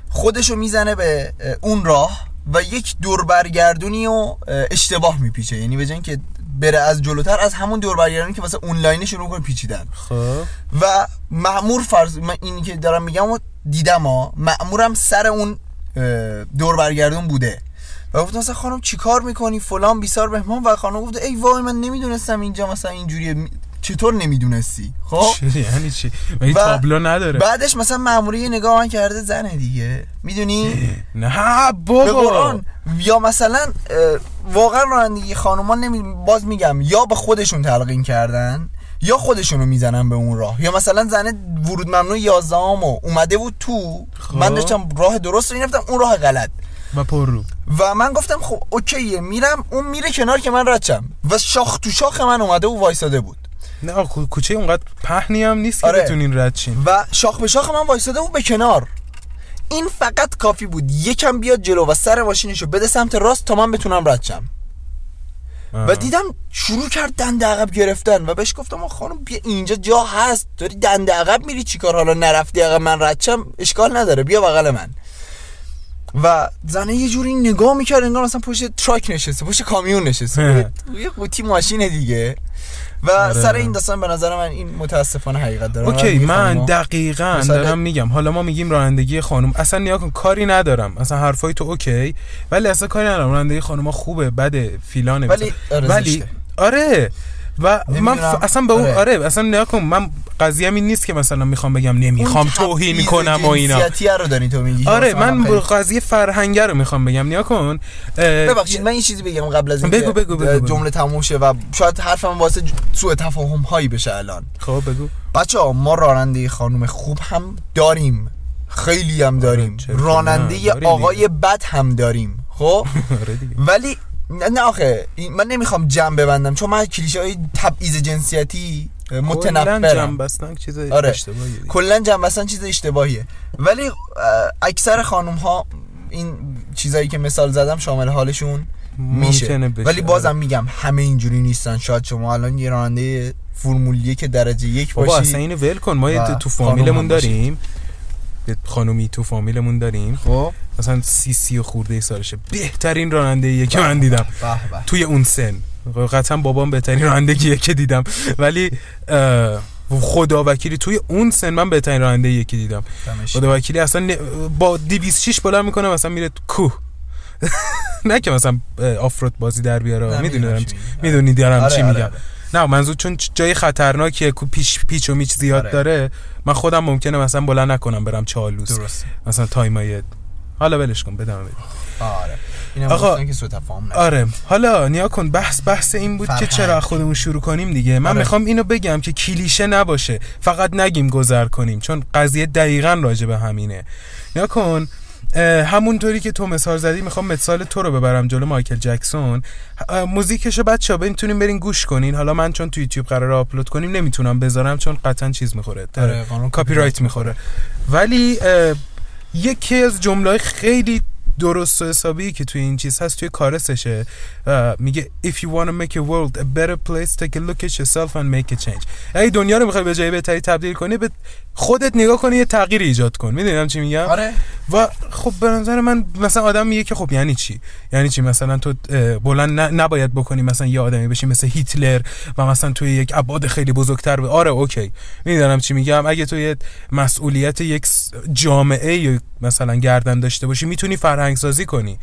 خودشو می‌زنه به اون راه و یک دور برگردونی و اه، اشتباه میپیچه یعنی به اینکه بره از جلوتر از همون دور برگردونی که مثلا اونلاینه شروع کنه پیچیدن. خب. و مأمور فرض من اینی که دارم میگم و دیدم ها مأمورم سر اون اه، دور برگردون بوده. و گفت مثلا خانم چیکار می‌کنی؟ فلان بیسار بهمان و خانم گفت ای وای من نمی‌دونستم اینجا مثلا اینجوریه. چطور نمی‌دونستی؟ خب؟ یعنی چی؟ مگه تابلو نداره؟ بعدش مثلا مأموری یه نگاه من کرده زنه دیگه. می‌دونی؟ نه بابا. یا مثلا واقعا رانندگی خانومان نمی... باز میگم یا به خودشون تلقین کردن یا خودشونو می‌زنن به اون راه. یا مثلا زنه ورود ممنوع 11 و اومده بود تو. خب. من داشتم راه درست رو می‌رفتم اون راه غلط. و پر رو. و من گفتم خب اوکیه میرم اون میره کنار که من رد شم. و شاخ تو شاخ من اومده و وایساده بود. نه کو- کوچه اونقدر پهنی هم نیست که آره. بتونین رد شین. و شاخ به شاخ من وایساده بود به کنار. این فقط کافی بود. یکم بیاد جلو و سر ماشینشو بده سمت راست تا من بتونم رد شم. و دیدم شروع کرد دنده عقب گرفتن و بهش گفتم خانم بیا اینجا جا هست. داری دنده عقب میری چیکار؟ حالا نرفتی عقب من رد شم؟ اشکال نداره. بیا بغل من. و زنه یه جوری نگاه می‌کرد انگار مثلا پشت truck نشسته پشت کامیون نشسته. یه قوطی ماشینه دیگه. و آره. سر این داستان به نظر من این متاسفانه حقیقت داره. okay من خانوما- دقیقا مثلا- دارم میگم. حالا ما میگیم رانندگی خانم. اصلا نیگا کن کاری ندارم. اصلا حرفای تو okay ولی اصلا کاری ندارم. رانندگی خانم خوبه بده فیلانه. ولی. آره ولی. آره. و من. ف... اصلا به اون آره. آره اصلا نیگا کن من قضیه این نیست که مثلا می‌خوام بگم نمی‌خوام توهین کنم و اینا رو داری تو میگی آره من قضیه فرهنگه رو می‌خوام بگم نیگا کن ببخشید من این چیزی بگم قبل از اینکه بگو، بگو، بگو،. جمله تموم شه و شاید حرفم واسه سوء تفاهم هایی بشه الان خب بگو بچه ها ما راننده خانم خوب هم داریم خیلی هم داریم نه؟ راننده آقای. بد هم داریم خب آره ولی نه نه آخه من نمی‌خوام جمع ببندم چون من کلیشه های تبعیض جنسیتی کلاً متنفرم. جنب بستن چیز آره. اشتباهیه. کلا جمع بستن چیز اشتباهیه. ولی اکثر خانم ها این چیزایی که مثال زدم شامل حالشون میشه. بشه، ولی بازم آره. میگم همه اینجوری نیستن. شاید شما الان یه راننده فرمول که درجه یک بابا باشی اصلا اینو ول کن. ما تو فامیلمون. داریم. خانومی تو فامیلمون داریم. خب. مثلا سی سی و خورده سالشه. بهترین راننده که من دیدم. توی اون سن. قطعا بابام بهترین رانندگیه که دیدم. ولی خدا وکیلی توی اون سن من بهترین راننده که دیدم. خدا وکیلی اصلا با 206 بلند می‌کنه مثلا میره کوه. نه که مثلا آفرود بازی در بیاره. می‌دونی می‌دونم دارم چی. می‌دونی دارم آره، چی آره، میگم. آره. نه منظور چون جای خطرناکیه کو پیش پیچ و میچ زیاد. داره. من خودم ممکنه مثلا بلند نکنم برم چالوس مثلا تایمای حالا ولش کن بدم آره. آقا، که سوء تفاهم نشه. آره. حالا نیا کن بحث بحث این بود که فرهنگ. چرا خودمون شروع کنیم دیگه. من آره. می‌خوام اینو بگم که کلیشه نباشه. فقط نگیم گذر کنیم چون قضیه دقیقا راجع به همینه. نیا کن. همونطوری که تو مثال زدی می‌خوام مثال تو رو ببرم جلو مایکل جکسون. اه، موزیکشو بچه ها می‌تونیم برین گوش کنین. حالا من چون تو یوتیوب قرار آپلود کنیم نمی‌تونم بذارم چون قطعا چیز می‌خوره. آره، کاپی رایت می‌خوره. ولی یکی از جمله خیلی درست و حسابی که توی این چیز هست توی کارسشه. میگه if you want to make a world a better place take a look at yourself and make a change. اگه دنیا رو می‌خوای به جای بهتری تبدیل کنی به خودت نگاه کنی یه تغییر ایجاد کن. می‌دونم چی میگم؟ آره. و خب به نظر من مثلا آدم میگه که خب یعنی چی؟ یعنی چی؟ مثلا تو بلند نباید بکنی مثلا یه آدمی بشی مثل هیتلر و مثلا توی یک ابعاد خیلی بزرگتر. آره اوکی. می‌دونم چی میگم؟ اگه تو یه مسئولیت یک جامعه یا مثلا گردن داشته باشی می‌تونی فرهنگ سازی کنی.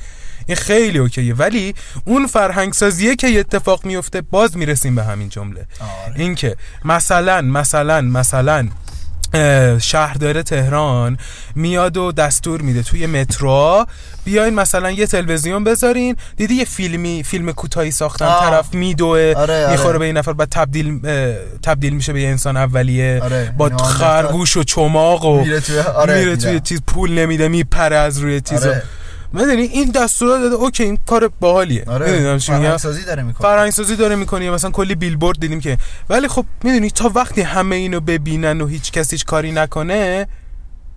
این خیلی اوکیه. ولی اون فرهنگ سازیه که یه اتفاق میفته باز می‌رسیم به همین جمله. آره. اینکه مثلا مثلا مثلا شهردار تهران میاد و دستور میده توی مترو بیاین مثلا یه تلویزیون بذارین دیدی یه فیلمی فیلم کوتاهی ساختن آه. طرف میدوه آره، آره. می‌خوره به این نفر بعد تبدیل تبدیل میشه به یه انسان اولیه آره. با. خرگوش و چماق و میره توی آره میره توی. چیز پول نمیده میپره از روی چیز آره. می‌دونی این دستورات داده اوکی این کار باحالیه. آره. می‌دونم چی میگم؟ فرهنگسازی داره می‌کنه. داره می‌کنی مثلا کلی بیلبورد دیدیم که ولی خب می‌دونی تا وقتی همه اینو ببینن و هیچ کسی هیچ کاری نکنه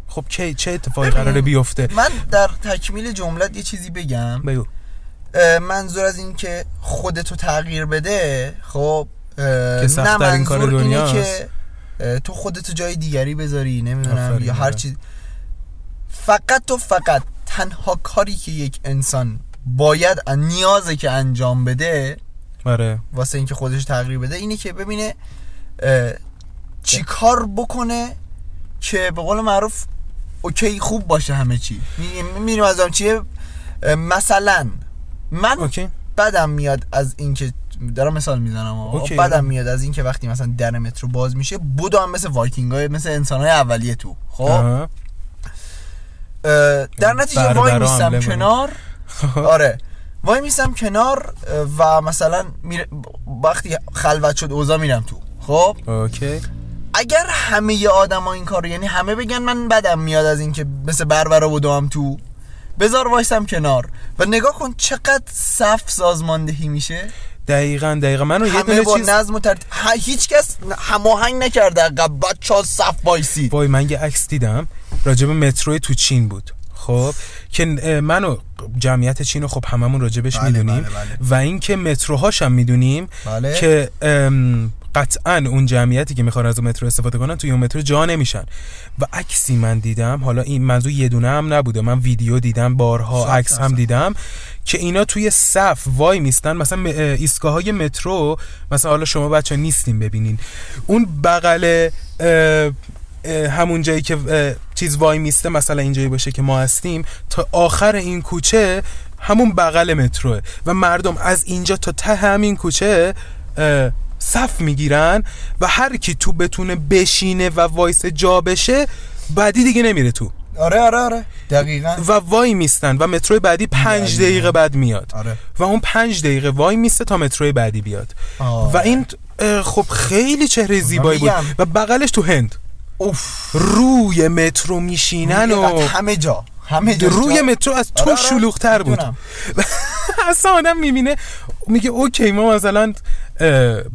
خب کی چه اتفاقی قراره بیفته؟ من در تکمیل جملت یه چیزی بگم. بگو. منظور از این که خودتو تغییر بده خب که سخت‌ترین کار منظور اینه. که تو خودتو جای دیگری بذاری نمی‌دونم یا هر آره. چیز. فقط و فقط. تنها کاری که یک انسان باید نیازه که انجام بده آره. واسه اینکه خودش تغییر بده اینه که ببینه چی کار بکنه که به قول معروف okay خوب باشه همه چی. میریم از چیه؟ مثلا من okay. بدم میاد از اینکه دارم مثال می‌زنم okay، بدم. میاد از اینکه وقتی مثلا در مترو باز میشه بدوم مثل وایکینگ های مثل انسان های اولیه تو. خب؟ در نتیجه وای میستم کنه. کنار. آره. وای میستم کنار و مثلا وقتی خلوت شد اوضاع میرم تو. خب؟ okay. اگر همه آدما این کارو یعنی همه بگن من بدم میاد از اینکه مثل بربرا بدوم تو. بذار وایسم کنار. و نگاه کن چقدر صف سازماندهی میشه. دقیقا دقیقا. منو یه دونه با چیز نظم و ترتیب هیچ کس هماهنگ نکرده. عقب بچه ها صف وایسید. وای من یه عکس دیدم. راجب مترو تو چین بود. خب که اه، منو جمعیت چین رو خب هممون راجبش بله، می‌دونیم. بله، بله. و اینکه متروهاش هم می‌دونیم بله. که قطعا اون جمعیتی که می‌خوان از اون مترو استفاده کنن توی اون مترو جا نمیشن. و عکسی من دیدم حالا این منظور یه دونه هم نبوده. من ویدیو دیدم بارها عکس هم. دیدم که اینا توی صف وای میستن. مثلا ایستگاه های مترو مثلا حالا شما بچه نیستین ببینین. اون بغل همون جایی که چیز وای میسته مثلا اینجایی باشه که ما هستیم تا آخر این کوچه همون بغل متروه. و مردم از اینجا تا ته همین کوچه صف می‌گیرن و هر کی تو بتونه بشینه و وایس جا بشه بعدی دیگه نمیره تو. آره آره آره. دقیقا. و وای میستن و متروی بعدی پنج دقیقاً. دقیقه بعد میاد. آره. و اون پنج دقیقه وای میسته تا متروی بعدی بیاد. آره. و این خب خیلی چهره زیبایی بود. و بغلش تو هند. اوف. روی مترو میشینن و همه جا. همه روی مترو از تو آره، آره. شلوغتر بود. اصلا آدم می‌بینه میگه اوکی ما مثلا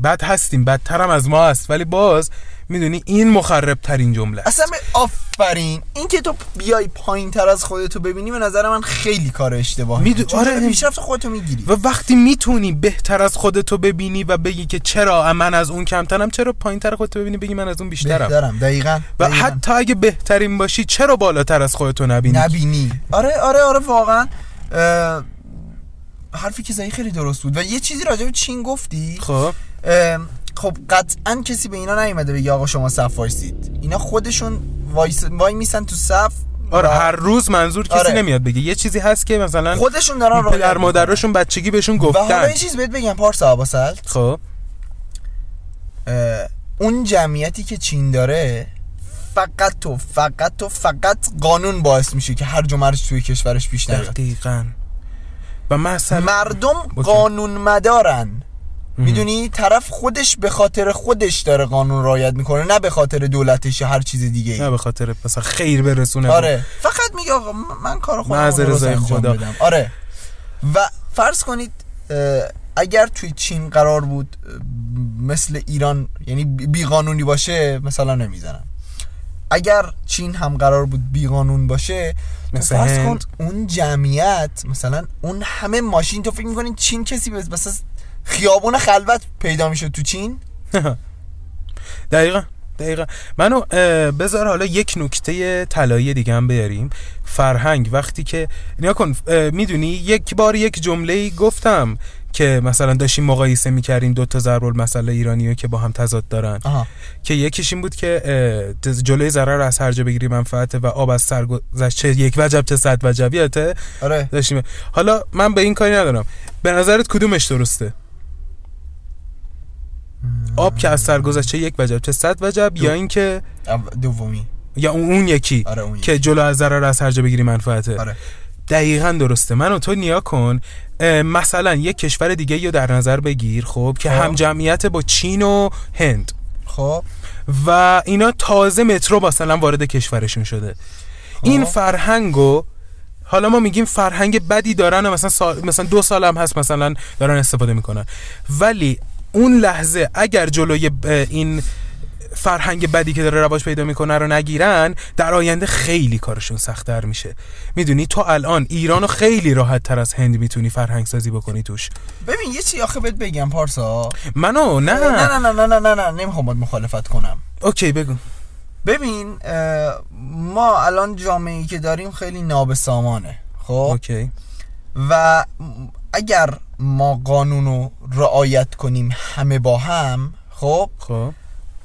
بد هستیم بدترم از ما هست ولی باز می‌دونی این مخرب ترین جمله است. اصلا آفرین. این که تو بیای پایین تر از خودتو ببینی به نظر من خیلی کار اشتباهی میدو- آره. پیشرفت خودتو می‌گیری. و وقتی می‌تونی بهتر از خودتو ببینی و بگی که چرا من از اون کمترم چرا پایین تر خودتو ببینی بگی من از اون بیشترم؟ بهترم دقیقا و دقیقاً. حتی اگه بهترین باشی چرا بالاتر از خودتو نبینی؟ نبینی. آره آره آره واقعا. اه، حرفی که زدی خیلی درست بود. و یه چیزی راجع به چین گفتی. خب. اه، خب قطعا کسی به اینا نیومده بگه آقا شما صف وایسید. اینا خودشون وایس وای میسن تو صف آره و هر روز منظور کسی آره. نمیاد بگه. یه چیزی هست که مثلا خودشون دارن رعایت پدر. مادرشون بچگی بهشون و حالا گفتن. یه چیز بهت بگم پارسا عباسل خب. اون جمعیتی که چین داره فقط و فقط و فقط قانون باعث میشه که هرج و مرج توی کشورش پیش نیاد. دقیقا. و مثلا مردم اوکی. قانون مدارن می‌دونی طرف خودش به خاطر خودش داره قانون رعایت می‌کنه نه به خاطر دولتش یا هر چیز دیگه نه به خاطر مثلا خیر برسونه آره فقط میگه آقا من کار خودم رو رضای انجام خدا. بدم. آره و فرض کنید اگر توی چین قرار بود مثل ایران یعنی بی قانونی باشه مثلا نمی‌زنم اگر چین هم قرار بود بی قانون باشه تو مثل فرض کن. اون جمعیت مثلا اون همه ماشین تو فکر می‌کنین چین کسی بس مثلا خیابون خلوت پیدا میشه تو چین؟ دقیقا دقیقا. منو بذار حالا یک نکته طلایی دیگه هم بیاریم. فرهنگ وقتی که نیا کن می‌دونی یک بار یک جمله گفتم که مثلا داشتیم مقایسه می‌کردیم دو تا ضرب المثل ایرانی که با هم تضاد دارن. آها. که یکیش این بود که جلوی ضرر از هر جا بگیری منفعت و آب از سر گذشت چه یک وجب چه صد وجب آره. داشتیم. حالا من به این کاری ندارم. به نظرت کدومش درسته؟ آب که از سر گذشت چه یک وجب چه صد وجب یا اینکه دومی. یا اون, یکی آره اون که جلو از ضرر از هر جا بگیری منفعته. آره. دقیقا درسته. من و تو نیا کن. مثلا یک کشور دیگه رو در نظر بگیر خب که خب. هم جمعیت با چین و هند. خب. و اینا تازه مترو مثلا وارد کشورشون شده. این خب. فرهنگو حالا ما میگیم فرهنگ بدی دارن و مثلا سال مثلا دو سال هم هست مثلا دارن استفاده می‌کنن. ولی اون لحظه اگر جلوی این فرهنگ بدی که داره رواج پیدا می‌کنه رو نگیرن در آینده خیلی کارشون سختتر میشه. می‌دونی تو الان ایران رو خیلی راحت تر از هند می‌تونی فرهنگ سازی بکنی توش. ببین یه چی آخه بهت بگم پارسا. منو؟ نه. نه نه نه نه نه نه نمی‌خوام باید مخالفت کنم. اوکی بگو. ببین ما الان جامعه ای که داریم خیلی نابسامانه خب؟ اوکی. و اگر ما قانون رو رعایت کنیم همه با هم خب؟ خب.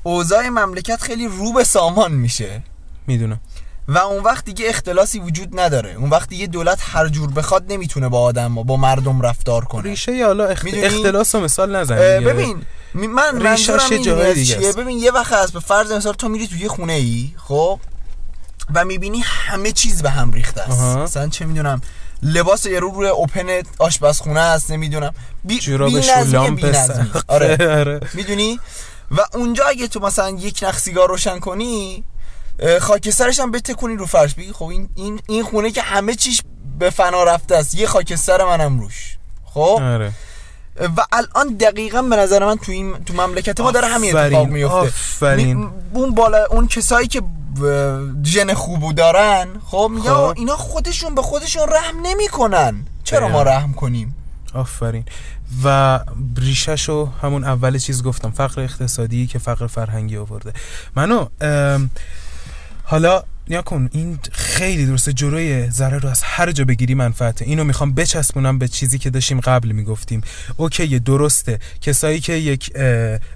اوضاع مملکت خیلی رو به سامان میشه. می‌دونم. و اون وقت دیگه اختلاسی وجود نداره. اون وقت دیگه دولت هر جور بخواد نمی‌تونه با آدم با مردم رفتار کنه. ریشه حالا اخت... اختلاس و مثال نزن. ببین من جاهای از دیگه است. ببین یه وقت هست به فرض مثال تو میری توی یه خونه ای خب؟ و می‌بینی همه چیز به هم ریخته است. مثلا چه می‌دونم لباس یه رو روی اوپن آشپزخونه است نمی‌دونم. بی بی شولام بی آره. آره. می‌دونی؟ و اونجا اگه تو مثلا یک نخ سیگار روشن کنی خاکسترش هم بتکونی رو فرش. بگی خب این این این خونه که همه چیش به فنا رفته است یه خاکستر منم روش. خب؟ آره. و الان دقیقا به نظر من تو این تو مملکت ما داره همین اتفاق میفته. می- اون بالا اون کسایی که ژن خوبو دارن خب میگه خب. اینا خودشون به خودشون رحم نمی‌کنن چرا ما. رحم کنیم آفرین و ریشهشو همون اول چیز گفتم فقر اقتصادی که فقر فرهنگی آورده منو حالا نیا کن این خیلی درسته. جلوی ضرر رو از هر جا بگیری منفعته. اینو می‌خوام بچسبونم به چیزی که داشتیم قبل می‌گفتیم. اوکی درسته. کسایی که یک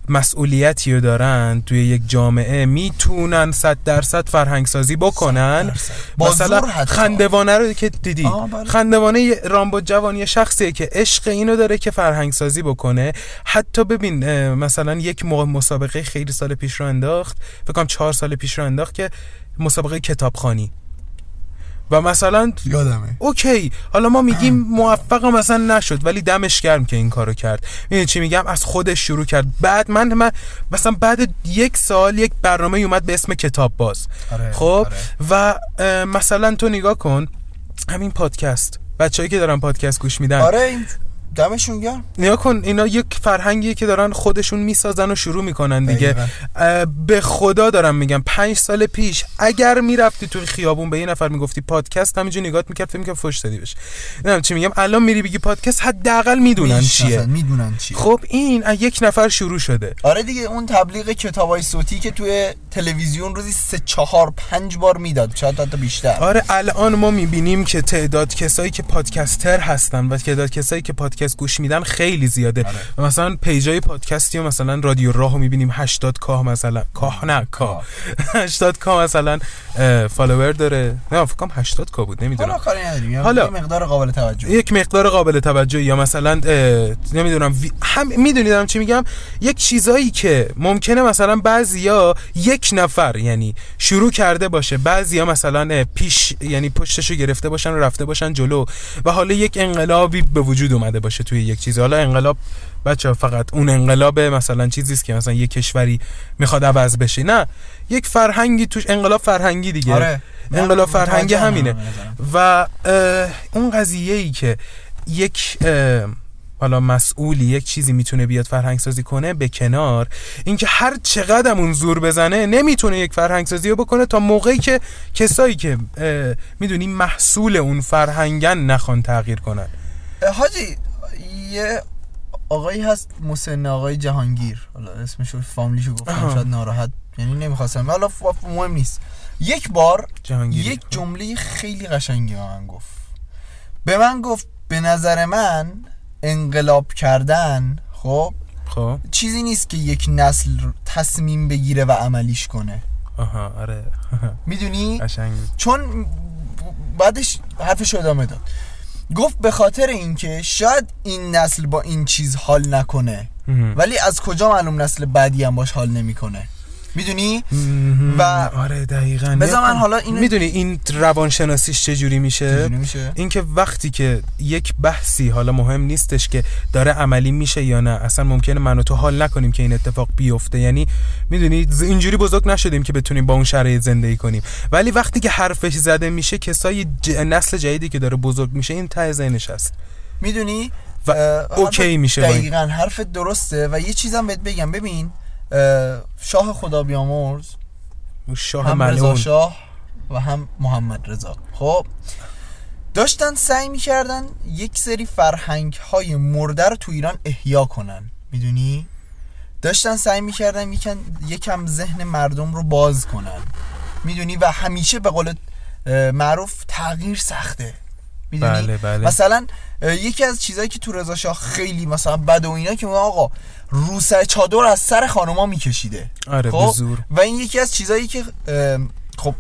مسئولیتی رو دارن توی یک جامعه می‌تونن صد درصد فرهنگ سازی بکنن. مثلا. خندوانه رو که دیدی. بله. خندوانه یه رامبو جوان یه شخصیه که عشق اینو داره که فرهنگ سازی بکنه. حتی ببین مثلا یک مسابقه خیلی سال پیش رو انداخت. فکر کنم چهار سال پیش رو انداخت که مسابقه کتابخانی. و مثلا یادمه. اوکی حالا ما میگیم موفق مثلا نشد ولی دمش گرم که این کارو کرد. می‌دونی چی میگم؟ از خودش شروع کرد. بعد من, من مثلا بعد یک سال یک برنامه اومد به اسم کتاب باز. آره، خب؟ آره. و مثلا تو نگاه کن. همین پادکست. بچه‌ای که دارن پادکست گوش میدن. آره این دمشون گرم. نیا کن اینا یک فرهنگیه که دارن خودشون می‌سازن و شروع می‌کنن دیگه. به خدا دارم میگم پنج سال پیش اگر می‌رفتی توی خیابون به یه نفر می‌گفتی پادکست همینجور نگات می‌کرد فکر می‌کرد فش دادی بهش. نمی‌دونم چی میگم الان میری بگی پادکست حداقل می‌دونن چیه. می‌دونن چیه. خب این از یک نفر شروع شده. آره دیگه اون تبلیغ کتابای صوتی که توی تلویزیون روزی سه چهار پنج بار می‌داد شاید حتی بیشتر. آره الان ما می‌بینیم که تعداد کسایی که پادکستر هستن و تعداد کسایی که پادکست پادکست گوش میدن خیلی زیاده. آره. مثلا پیجای پادکستی و مثلا رادیو راهو می‌بینیم 80 کاه مثلا کاه نه کاه. 80 کاه مثلا فالوور داره. نه فکر کنم 80 کاه بود حالا نمی‌دونم یه حالا. مقدار قابل توجه. یک مقدار قابل توجه یا مثلا نمی‌دونم هم میدونیدم چی میگم؟ یک چیزایی که ممکنه مثلا بعضیا یک نفر یعنی شروع کرده باشه بعضیا مثلا پیش یعنی پشتشو گرفته باشن و رفته باشن جلو و حالا یک انقلابی به وجود اومده باشه. توی یک چیزی حالا انقلاب بچه فقط اون انقلاب مثلا چیزی است که مثلا یک کشوری می‌خواد عوض بشه. نه یک فرهنگی توش انقلاب فرهنگی دیگه. آره. انقلاب فرهنگی همینه. و اون قضیه ای که یک حالا مسئولی یک چیزی می‌تونه بیاد فرهنگ سازی کنه به کنار اینکه هر چقدر اون زور بزنه نمی‌تونه یک فرهنگ سازی رو بکنه تا موقعی که کسایی که می‌دونی محصول اون فرهنگن نخوان تغییر کنن. حاجی یه آقایی هست مسن آقای جهانگیر. حالا اسمشو فامیلیشو گفتم آها. شاید ناراحت یعنی نمی‌خواستم. حالا مهم نیست. یک بار جهانگیری یک جمله خیلی قشنگی به من گفت. به من گفت به نظر من انقلاب کردن خب خب. چیزی نیست که یک نسل تصمیم بگیره و عملیش کنه. آها آره. می‌دونی. چون بعدش حرفش رو ادامه داد. گفت به خاطر اینکه شاید این نسل با این چیز حال نکنه. ولی از کجا معلوم نسل بعدی هم باش حال نمی‌کنه می‌دونی. و- آره دقیقاً. بذار من حالا اینو- می‌دونی این روانشناسیش چجوری میشه؟ چجوری میشه؟ اینکه وقتی که یک بحثی حالا مهم نیستش که داره عملی میشه یا نه اصلا ممکنه من و تو حال نکنیم که این اتفاق بیفته. یعنی می‌دونی اینجوری بزرگ نشدیم که بتونیم با اون شرایط زندگی کنیم. ولی وقتی که حرفش زده میشه کسای ج... نسل جدیدی که داره بزرگ میشه این ته ذهنش هست. می‌دونی؟ و اوکی میشه. دقیقا حرفت درسته و یه چیزم بهت بگم. ببین شاه خدا بیامرز شاه هم رضا شاه و هم محمد رضا. خب داشتن سعی می‌کردن یک سری فرهنگ های مرده رو تو ایران احیا کنن. می‌دونی؟ داشتن سعی می‌کردن یکم یکم ذهن مردم رو باز کنن. می‌دونی؟ و همیشه به قول معروف تغییر سخته. می‌دونی؟ بله بله. مثلا یکی از چیزایی که تو رضا شاه خیلی مثلا بد و اینا که آقا روسر چادر از سر خانوما میکشیده. آره خب؟ به زور و این یکی از چیزایی که خب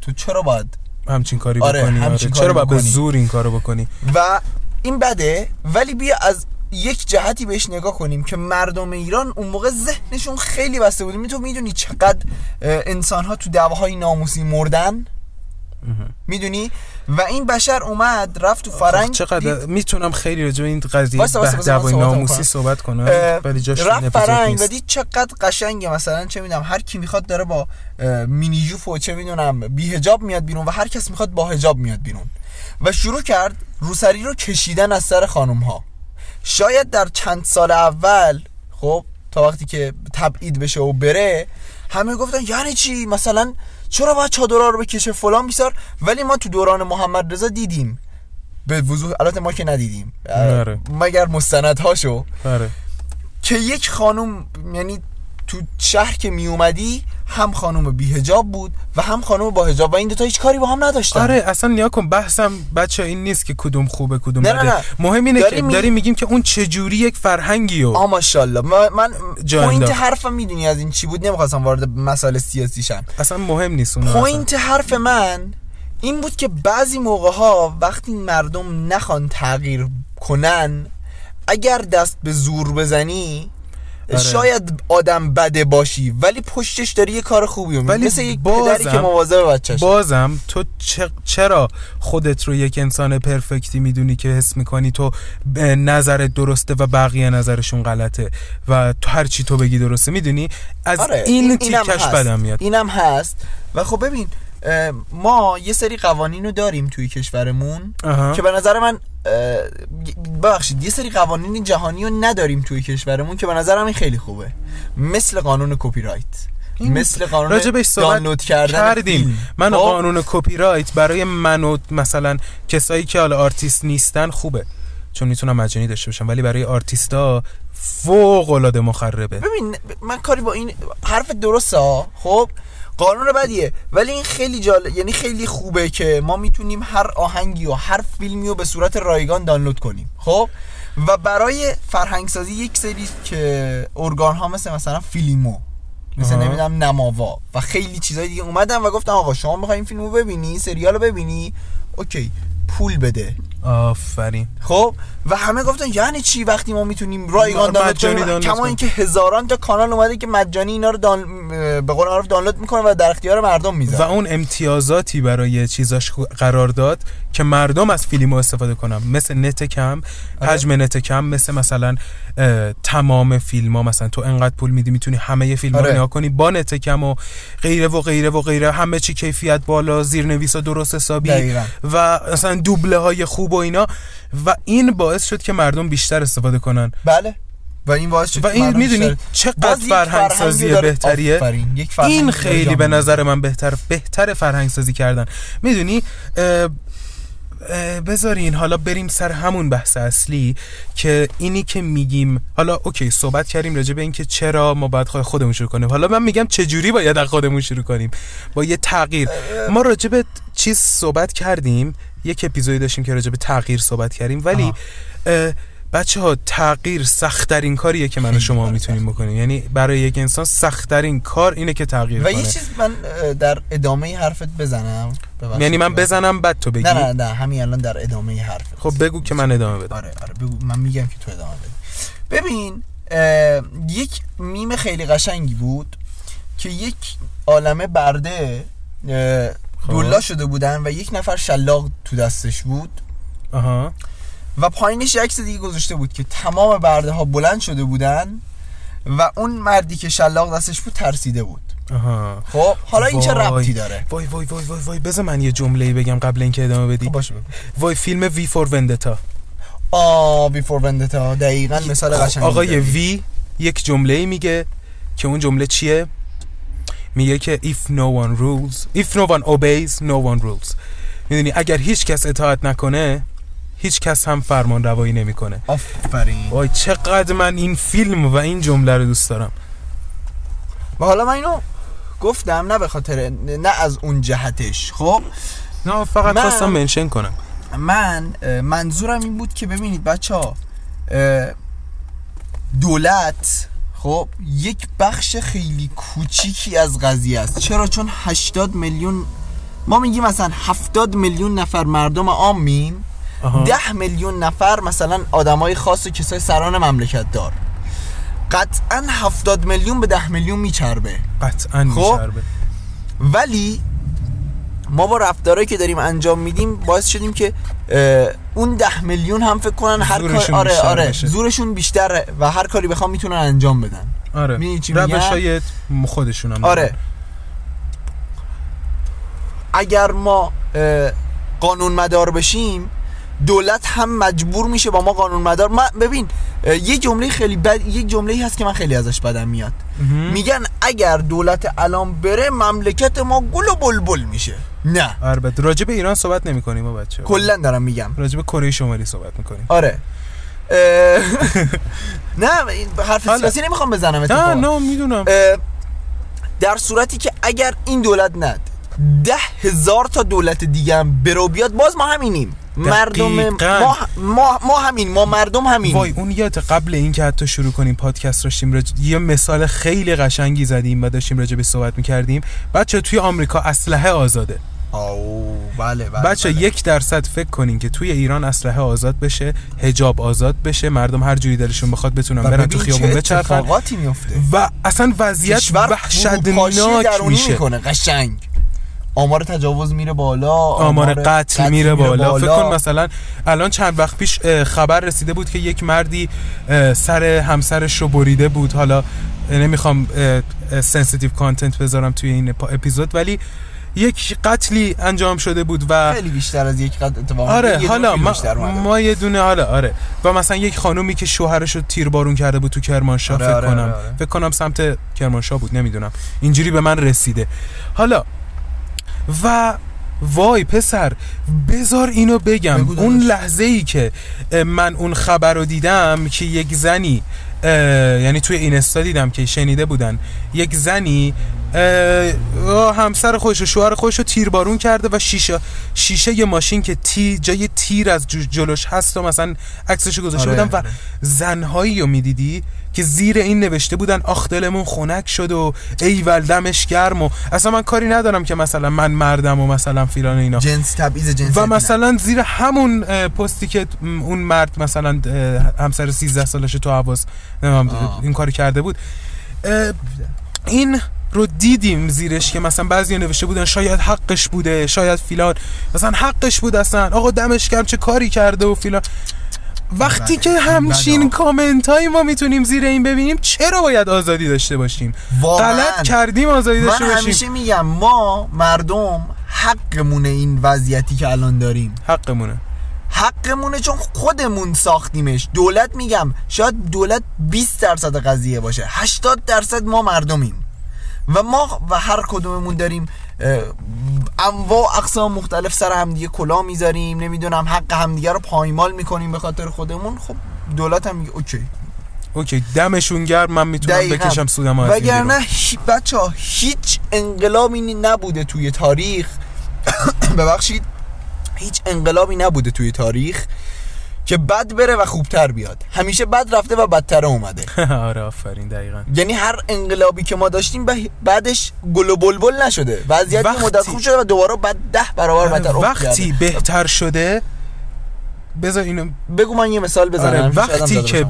تو چرا باید همچین کاری آره، بکنی؟ آره. همچین چرا کاری باید به. زور این کارو بکنی؟ و این بده ولی بیا از یک جهتی بهش نگاه کنیم که مردم ایران اون موقع ذهنشون خیلی بسته بود می تو می‌دونی چقدر انسان ها تو دعواهای ناموسی مردن؟ می‌دونی؟ و این بشر اومد رفت تو فرنگ چقدر؟ می‌تونم خیلی راجع این قضیه وایسا، وایسا، به بذار من دعوای صحبتم ناموسی. صحبت کنم ولی جاش رفت فرنگ و دید چقدر قشنگه مثلا چه می‌دونم هر کی می‌خواد داره با مینی جوف و چه می‌دونم بی هجاب میاد بیرون و هر کس می‌خواد با هجاب میاد بیرون. و شروع کرد روسری رو کشیدن از سر خانم ها شاید در چند سال اول خب تا وقتی که تبعید بشه و بره همه گفتن یعنی چی؟ مثلا چرا باید چادرها رو بکشه فلان بیسار؟ ولی ما تو دوران محمد رضا دیدیم. به وضوح البته ما که ندیدیم. مگر مستندهاشو. آره که یک خانم یعنی تو شهر که می اومدی هم خانم بی هجاب بود و هم خانم با هجاب و این دوتا هیچ کاری با هم نداشتن. آره اصلا نیا کن بحثم بچه این نیست که کدوم خوبه کدوم نه، نه، بده. نه. مهم اینه داریم که می- داریم میگیم که اون چجوری یک فرهنگی و آ ماشاءالله من, point. حرفم می‌دونی از این چی بود؟ نمی‌خواستم وارد مسائل سیاسی شم. اصلا مهم نیست اون point حرف من این بود که بعضی موقع ها وقتی مردم نخوان تغییر کنن اگر دست به زور بزنی آره. شاید آدم بده باشی ولی پشتش داری یه کار خوبی ولی مثل یک بازم- پدری که مواظب بچه‌شه بازم تو چرا خودت رو یک انسان perfect ی می‌دونی که حس می‌کنی تو به نظرت درسته و بقیه نظرشون غلطه و تو هر چی تو بگی درسته می‌دونی از آره این اینم تیکش. بدم میاد اینم هست و خب ببین ما یه سری قوانین رو داریم توی کشورمون آها. که به نظر من ببخشید یه سری قوانین جهانی رو نداریم توی کشورمون که به نظرم این خیلی خوبه مثل قانون کپی رایت مثل قانون راجبش دانلود کردن کردیم فیلم. من خب؟ قانون کپی رایت برای من و مثلا کسایی که حالا آرتیست نیستن خوبه چون می‌تونم مجانی داشته باشم ولی برای آرتیستا فوق العاده مخربه. ببین من کاری با این حرف درسته ها؟ خب قانون بدیه. ولی این خیلی جالب یعنی خیلی خوبه که ما می‌تونیم هر آهنگی و هر فیلمی رو به صورت رایگان دانلود کنیم. خب؟ و برای فرهنگ سازی یک سری که ارگان ها مثل مثلا فیلیمو مثل. نمی‌دونم نماوا و خیلی چیزای دیگه اومدن و گفتن آقا شما می‌خوای این فیلمو ببینی سریال رو ببینی؟ okay پول بده. آفرین خب و همه گفتن یعنی چی وقتی ما می‌تونیم رایگان دانلود کنیم کما. اینکه هزاران تا کانال اومده که مجانی اینا رو دان... به قول معروف دانلود می‌کنه و در اختیار مردم و می‌ذاره اون امتیازاتی برای چیزاش قرار داد که مردم از فیلم استفاده کنن مثل نت کم آره. حجم نت کم مثل مثلا تمام فیلم ها مثلا تو انقدر پول میدی می‌تونی همه فیلم ها آره. رو نگاه کنی با نت کم و غیره و غیره و غیره همه چی کیفیت بالا زیرنویس درست حسابی. و مثلا دوبله های خوب و اینا و این باعث شد که مردم بیشتر استفاده کنن بله و این باعث شد و این می‌دونی چقدر فرهنگ سازی. بهتریه. یک این خیلی. به نظر من بهتر بهتر فرهنگ سازی کردن می‌دونی بذارین حالا بریم سر همون بحث اصلی که اینی که میگیم حالا اوکی صحبت کردیم راجع به اینکه چرا ما باید خود- خودمون شروع کنیم. حالا من میگم چه جوری باید از خودمون شروع کنیم؟ با یه تغییر. ما راجع به چیز صحبت کردیم یک اپیزودی داشتیم که راجع به تغییر صحبت کردیم ولی بچه ها تغییر سختترین کاریه که من و شما می‌تونیم بکنیم. یعنی برای یک انسان سختترین کار اینه که تغییر و کنه. یه چیز من در ادامه حرفت بزنم. یعنی من بزنم بعد تو بگی؟ نه نه نه همین الان در ادامه حرفت. خب بگو که من ادامه بدم. آره آره بگو. من میگم که تو ادامه بده ببین یک میم خیلی قشنگی بود که یک عالمه برده خب. دولا شده بودن و یک نفر شلاق تو دستش بود. آها. و پایینش یک عکس دیگه گذاشته بود که تمام برده ها بلند شده بودن و اون مردی که شلاق دستش بود ترسیده بود. آها. خب حالا این چه. ربطی داره؟ وای وای وای وای وای. بذار من یه جمله بگم قبل اینکه ادامه بدی. خب باشه بگو. وای فیلم وی فور وندتا آ بیفور وندتا دقیقا مثال قشنگی آقای. وی یک جمله میگه که اون جمله چیه؟ میگه که if no one rules if no one obeys no one rules. می‌دونی اگر هیچ کس اطاعت نکنه هیچ کس هم فرمان روایی نمی‌کنه. آفرین. وای چقدر من این فیلم و این جمله رو دوست دارم. و حالا من اینو گفتم نه به خاطر نه از اون جهتش خب؟ نه فقط من- خواستم منشن کنم. من منظورم این بود که ببینید بچه ها دولت خب یک بخش خیلی کوچیکی از قضیه است. چرا؟ چون 80 میلیون ما میگیم مثلا 70 میلیون نفر مردم عامیم 10 میلیون نفر مثلا آدمای خاص و کسای سران مملکت دار. قطعا 70 میلیون به 10 میلیون میچربه. قطعا خب. میچربه. ولی ما با رفتارهایی که داریم انجام میدیم باعث شدیم که اون ده میلیون هم فکر کنن هر کار آره بیشتر آره بشه. زورشون بیشتره و هر کاری بخوام می‌تونن انجام بدن. آره. چی؟ روش های خودشون هم آره. اگر ما قانون مدار بشیم دولت هم مجبور میشه با ما قانون مدار. من ببین یه جمله خیلی بد یک جمله هست که من خیلی ازش بدم میاد. میگن اگر دولت الان بره مملکت ما گل و بلبل میشه. نه. البته راجع به ایران صحبت نمی کنیم ما بچه کلا دارم میگم. راجع به کره شمالی صحبت می‌کنیم. آره. نه این حرف. سیاسی نمی‌خوام بزنم نه نه می‌دونم. در صورتی که اگر این دولت ند ده هزار تا دولت دیگه هم برو بیاد باز ما همینیم. مردم. ما, ما, ما همین ما مردم همین. وای اون یاد قبل اینکه حتی شروع کنیم پادکست داشتیم رج... یه مثال خیلی قشنگی زدیم و داشتیم راجع به صحبت می‌کردیم. بچه توی آمریکا اسلحه آزاده. او بله بله بچه بله. یک درصد فکر کنین که توی ایران اسلحه آزاد بشه هجاب آزاد بشه مردم هر جوری دلشون بخواد بتونن برن تو خیابون بچرخن. و اصلا وضعیت وحشتناک میشه. می‌کنه قشنگ. آمار تجاوز میره بالا آمار قتل میره بالا. فکر کن مثلا الان چند وقت پیش خبر رسیده بود که یک مردی سر همسرش رو بریده بود. حالا نمی‌خوام sensitive content بذارم توی این اپیزود ولی یک قتلی انجام شده بود و خیلی بیشتر از یک قتل اتفاقا. آره حالا ما. ما یه دونه حالا آره. و مثلا یک خانومی که شوهرش رو تیربارون کرده بود تو کرمانشاه آره، فکر آره، کنم. آره، آره. فکر کنم سمت کرمانشاه بود نمی‌دونم. اینجوری به من رسیده. حالا و وای پسر بذار اینو بگم. اون لحظه ای که من اون خبر رو دیدم که یک زنی یعنی توی این استا دیدم که شنیده بودن یک زنی همسر خودش و شوهر خودش رو تیربارون کرده و شیشه شیشه یه ماشین که تی جای تیر از جلوش هست و مثلا عکسش گذاشته آره، بودن و. زنهایی رو می‌دیدی که زیر این نوشته بودن آخ دلمون خنک شد و ایول دمش گرم و اصلا من کاری ندارم که مثلا من مردم و مثلا فیلان اینا. جنس تبعیض جنسی و مثلا زیر همون پستی که اون مرد مثلا همسر 13 سالش تو حواس. این کاری کرده بود. این رو دیدیم زیرش که مثلا بعضی نوشته بودن شاید حقش بوده شاید فیلان مثلا حقش بود اصلا آقا دمش گرم چه کاری کرده و فیلان وقتی. که همچین. کامنت هایی ما می‌تونیم زیر این ببینیم چرا باید آزادی داشته باشیم واقعاً. غلط کردیم آزادی من داشته باشیم همیشه میگم ما مردم حقمونه این وضعیتی که الان داریم حقمونه حقمونه چون خودمون ساختیمش دولت میگم شاید دولت 20 درصد قضیه باشه 80 درصد ما مردمیم و ما و هر کدوممون داریم انواع اقسام مختلف سر همدیگه کلا می‌ذاریم نمی‌دونم حق همدیگه رو پایمال می‌کنیم به خاطر خودمون خب دولت هم میگه اوکی اوکی دمشون گرم من می‌تونم دقیقاً. بکشم سودم. وگرنه. بچه ها هیچ انقلابی نبوده توی تاریخ ببخشید هیچ انقلابی نبوده توی تاریخ که بد بره و خوبتر بیاد. همیشه بد رفته و بدتر اومده. آره آفرین دقیقا. یعنی هر انقلابی که ما داشتیم بعدش گل و بلبل نشده. وضعیت وقتی- مدت خوب شده و دوباره بعد ده برابر بدتر وقتی کرده. بهتر شده بذار اینو بگو من یه مثال بزنم. آره وقتی که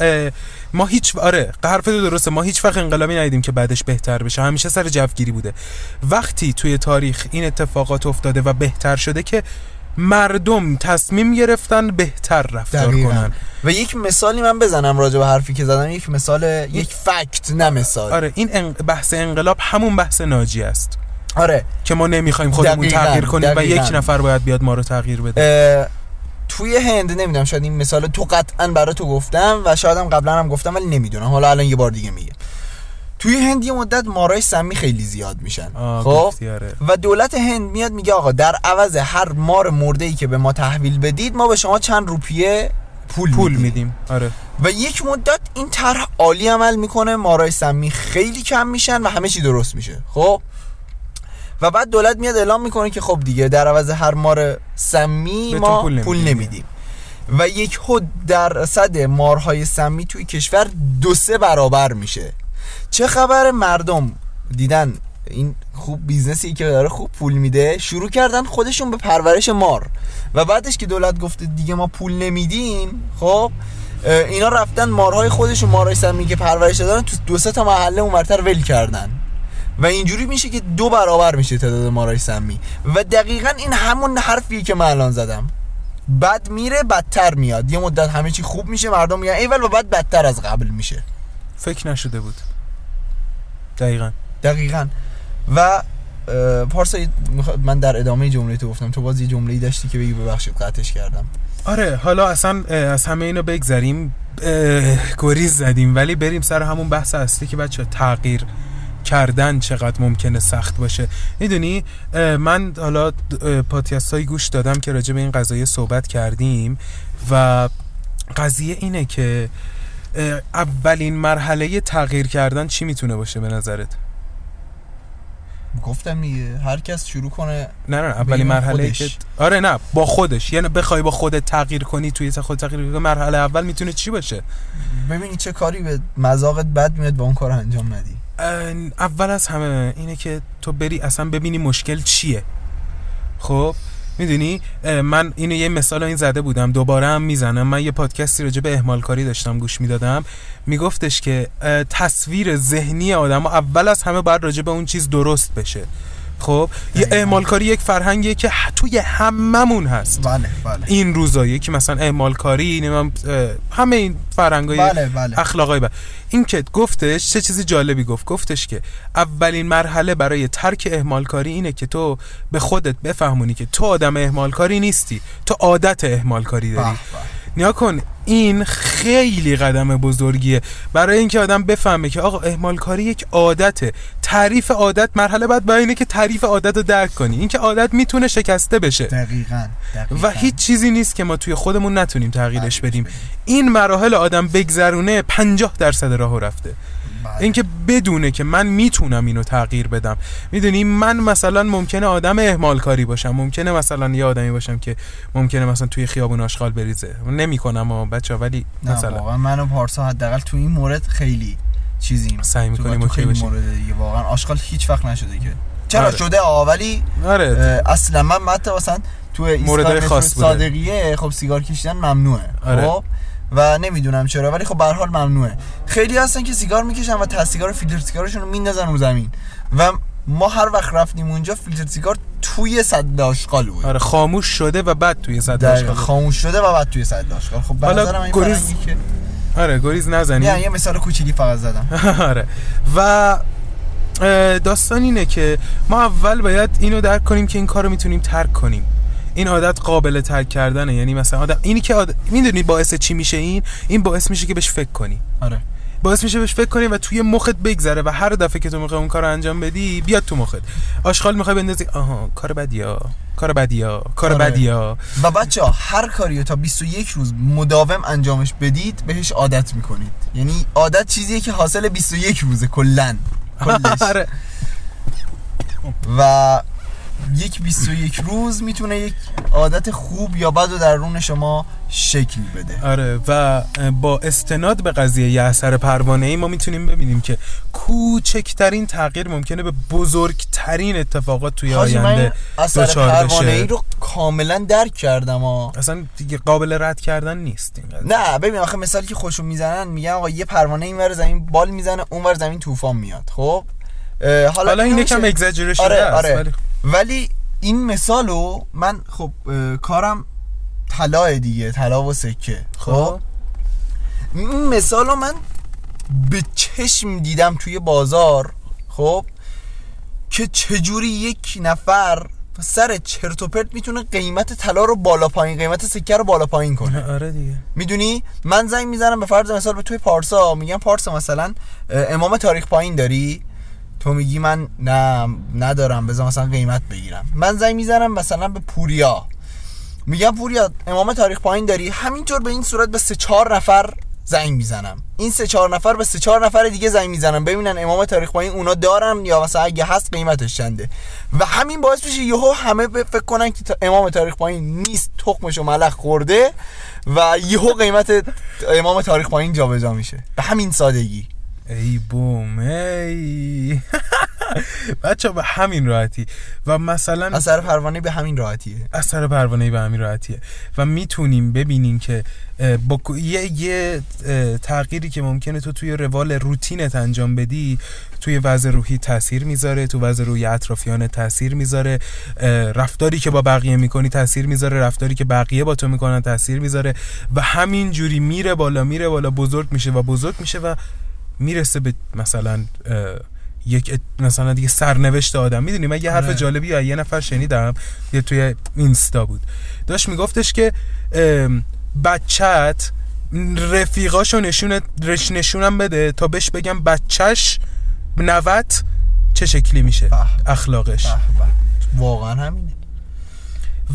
اه، ما هیچ آره حرف تو درسته. ما هیچ وقت انقلابی ندیدیم که بعدش بهتر بشه. همیشه سر جوگیری بوده. وقتی توی تاریخ این اتفاقات افتاده و بهتر شده که مردم تصمیم گرفتن بهتر رفتار دقیقاً. کنن. و یک مثالی من بزنم راجع به حرفی که زدم. یک مثال یک فکت نه مثال. آره این بحث انقلاب همون بحث ناجی است. آره. که ما نمی‌خوایم خودمون دقیقاً، تغییر کنیم و. یک نفر باید بیاد ما رو تغییر بده. اه، توی هند نمی‌دونم شاید این مثال تو قطعا برای تو گفتم و شاید هم قبلا هم گفتم ولی نمی‌دونم. حالا الان یه بار دیگه میگم توی هند یه مدت مارای سمی خیلی زیاد میشن. خب. و دولت هند میاد میگه آقا در عوض هر مار مرده ای که به ما تحویل بدید ما به شما چند روپیه پول, پول میدیم. میدیم. آره. و یک مدت این طرح عالی عمل می‌کنه مارای سمی خیلی کم میشن و همه چی درست میشه. خب؟ و بعد دولت میاد اعلام می‌کنه که خب دیگه در عوض هر مار سمی ما پول پول نمیدیم. نمیدیم و یک خود درصد مارهای سمی توی کشور دو سه برابر میشه. چه خبر مردم؟ دیدن این خوب business ی که داره خوب پول میده شروع کردن خودشون به پرورش مار. و بعدش که دولت گفته دیگه ما پول نمیدیم خب اینا رفتن مارهای خودشون مارهای سمی که پرورش دادن تو دو سه تا محله اونورتر ول کردن. و اینجوری میشه که دو برابر میشه تعداد مارهای سمی. و دقیقا این همون حرفیه که من الان زدم. بد میره بدتر میاد. یه مدت همه چی خوب میشه مردم میگن ایول و بعد بدتر از قبل میشه. فکر نشده بود. دقیقا. دقیقا. و پارسا من در ادامه جمله تو گفتم. تو باز یه جمله داشتی که بگی ببخشید قطعش کردم. آره حالا اصلا از همه اینو بگذریم. گریز زدیم. ولی بریم سر همون بحث اصلی که بچه تغییر کردن چقدر ممکنه سخت باشه. می‌دونی؟ من حالا پادکست های گوش دادم که راجع به این قضایه صحبت کردیم و قضیه اینه که اولین مرحله تغییر کردن چی می‌تونه باشه به نظرت؟ گفتم دیگه هر کس شروع کنه نه نه اولین بگیم مرحله خودش. که آره نه با خودش. یعنی بخوای با خودت تغییر کنی توی خود تغییر کنی مرحله اول می‌تونه چی باشه؟ ببینی چه کاری به مذاقت بد میاد با اون کار انجام ندی. اول از همه اینه که تو بری اصلا ببینی مشکل چیه. خب؟ می‌دونی؟ من اینو یه مثال این زده بودم. دوباره هم می‌زنم. من یه پادکستی راجع به اهمال کاری داشتم گوش می‌دادم. میگفتش که تصویر ذهنی آدم اول از همه باید راجع به اون چیز درست بشه. خب یه. اهمال کاری یک فرهنگیه که توی هممون هست. بله بله. این روزا یکی مثلا اهمال کاری اه، همه این فرهنگای بله بله. اخلاقای بد این که گفتش چه چیزی جالبی گفت. گفتش که اولین مرحله برای ترک اهمال کاری اینه که تو به خودت بفهمونی که تو آدم اهمال کاری نیستی. تو عادت اهمال کاری داری نیا کن. این خیلی قدم بزرگیه. برای اینکه آدم بفهمه که آقا اهمال کاری یک عادته. تعریف عادت مرحله بعد با اینه که تعریف عادت رو درک کنی. اینکه عادت می‌تونه شکسته بشه. دقیقاً, دقیقاً. و هیچ چیزی نیست که ما توی خودمون نتونیم تغییرش بدیم. این مراحل آدم بگذرونه 50 درصد راهو رفته. اینکه بدونه که من می‌تونم اینو تغییر بدم. می‌دونی من مثلا ممکنه آدم اهمال کاری باشم. ممکنه مثلا یه آدمی باشم که ممکنه مثلا توی خیابون آشغال بریزه. نمی‌کنم و بچه ولی مثلا. واقعا من و پارسا حداقل تو این مورد خیلی چیزیم سعی می‌کنیم تو اوکی باشیم. مورد دیگه واقعا آشغال هیچ وقت نشده که. چرا آره. شده؟ آه ولی آره. اصلا من مثلا تو ایستگاه خاص. صادقیه خب سیگار کشیدن ممنوعه. آره. خب؟ و نمی‌دونم چرا ولی خب به حال ممنوعه. خیلی هستن که سیگار می‌کشن و ته سیگار فیلتر سیگارشون رو میندازن رو زمین. و ما هر وقت رفتیم اونجا فیلتر سیگار توی صد آشغال بود. آره خاموش شده و بعد توی صد دقیقاً آشغال خاموش شده و بعد توی صد آشغال خب به نظرم این گریز- که آره گریز نه نزنیم یه مثال کوچیکی فقط زدم. آره. و داستان اینه که ما اول باید اینو درک کنیم که این کار رو می‌تونیم ترک کنیم. این عادت قابل ترک کردنه. یعنی مثلا آدم اینی که عادت... می‌دونی باعث چی میشه این؟ این باعث میشه که بهش فکر کنی. آره. باعث میشه بهش فکر کنی و توی مخت بگذره و هر دفعه که تو می‌خوای اون کار رو انجام بدی بیاد تو مخت. آشغال می‌خوای بندازی. آها کار بدیا کار بدیا کار آره. بدیا و بچه ها هر کاری تا 21 روز مداوم انجامش بدید بهش عادت می‌کنید. یعنی عادت چیزیه که حاصل 21 روزه کلن کلش. آره. و یک 21 روز می‌تونه یک عادت خوب یا بد و در درون شما شکل بده. آره و با استناد به قضیه یه اثر پروانه ای ما می‌تونیم ببینیم که کوچکترین تغییر ممکنه به بزرگترین اتفاقات توی آینده اثر پروانه ای رو کاملا درک کردم ها. اصلا دیگه قابل رد کردن نیست این. نه ببین آخه مثالی که خوشو می‌زنن میگن آقا یه پروانه اینور زمین بال می‌زنه اونور زمین طوفان میاد خب؟ حالا, حالا این یکم شده آره آره. ولی این مثالو من خب کارم طلاه دیگه طلا و سکه. خب. خب؟ این مثالو من به چشم دیدم توی بازار خب؟ که چجوری یک نفر سر چرت و پرت می‌تونه قیمت طلا رو بالا پایین قیمت سکه رو بالا پایین کنه. آره دیگه. می‌دونی؟ من زنگ می‌زنم به فرض مثال به توی پارسا میگم پارسا مثلا امام تاریخ پایین داری؟ تو میگی من نه ندارم بذار مثلا قیمت بگیرم. من زنگ می‌زنم مثلا به پوریا. میگم پوریا امام تاریخ پایین داری؟ همینطور به این صورت به سه چهار نفر زنگ می‌زنم. این سه چهار نفر به سه چهار نفر دیگه زنگ می‌زنم. ببینن امام تاریخ پایین اونا دارن یا مثلا اگه هست قیمتش چنده. و همین باعث میشه یهو همه فکر کنن که امام تاریخ پایین نیست تخمش و ملخ خورده و یهو قیمت امام تاریخ پایین جابجا میشه. به همین سادگی. ای بوم ای. بچه به همین راحتی. و مثلا اثر پروانه به همین راحتیه. اثر پروانه به همین راحتیه. و می‌تونیم ببینیم که با یه, یه تغییری که ممکنه تو توی روال روتینت انجام بدی توی وضع روحی تاثیر می‌ذاره تو وضع روحی اطرافیان تاثیر می‌ذاره رفتاری که با بقیه می‌کنی تاثیر می‌ذاره رفتاری که بقیه با تو می‌کنن تاثیر می‌ذاره و همین جوری میره بالا میره بالا بزرگ میشه و بزرگ میشه و می‌رسه به مثلا یک مثلا دیگه سرنوشت آدم می‌دونی من یه حرف آره. جالبی از یه نفر شنیدم یه توی اینستا بود داشت میگفتش که بچت رفیقاشو نشونت رش نشونم بده تا بهش بگم بچهش نوت چه شکلی میشه به. اخلاقش به. واقعا همینه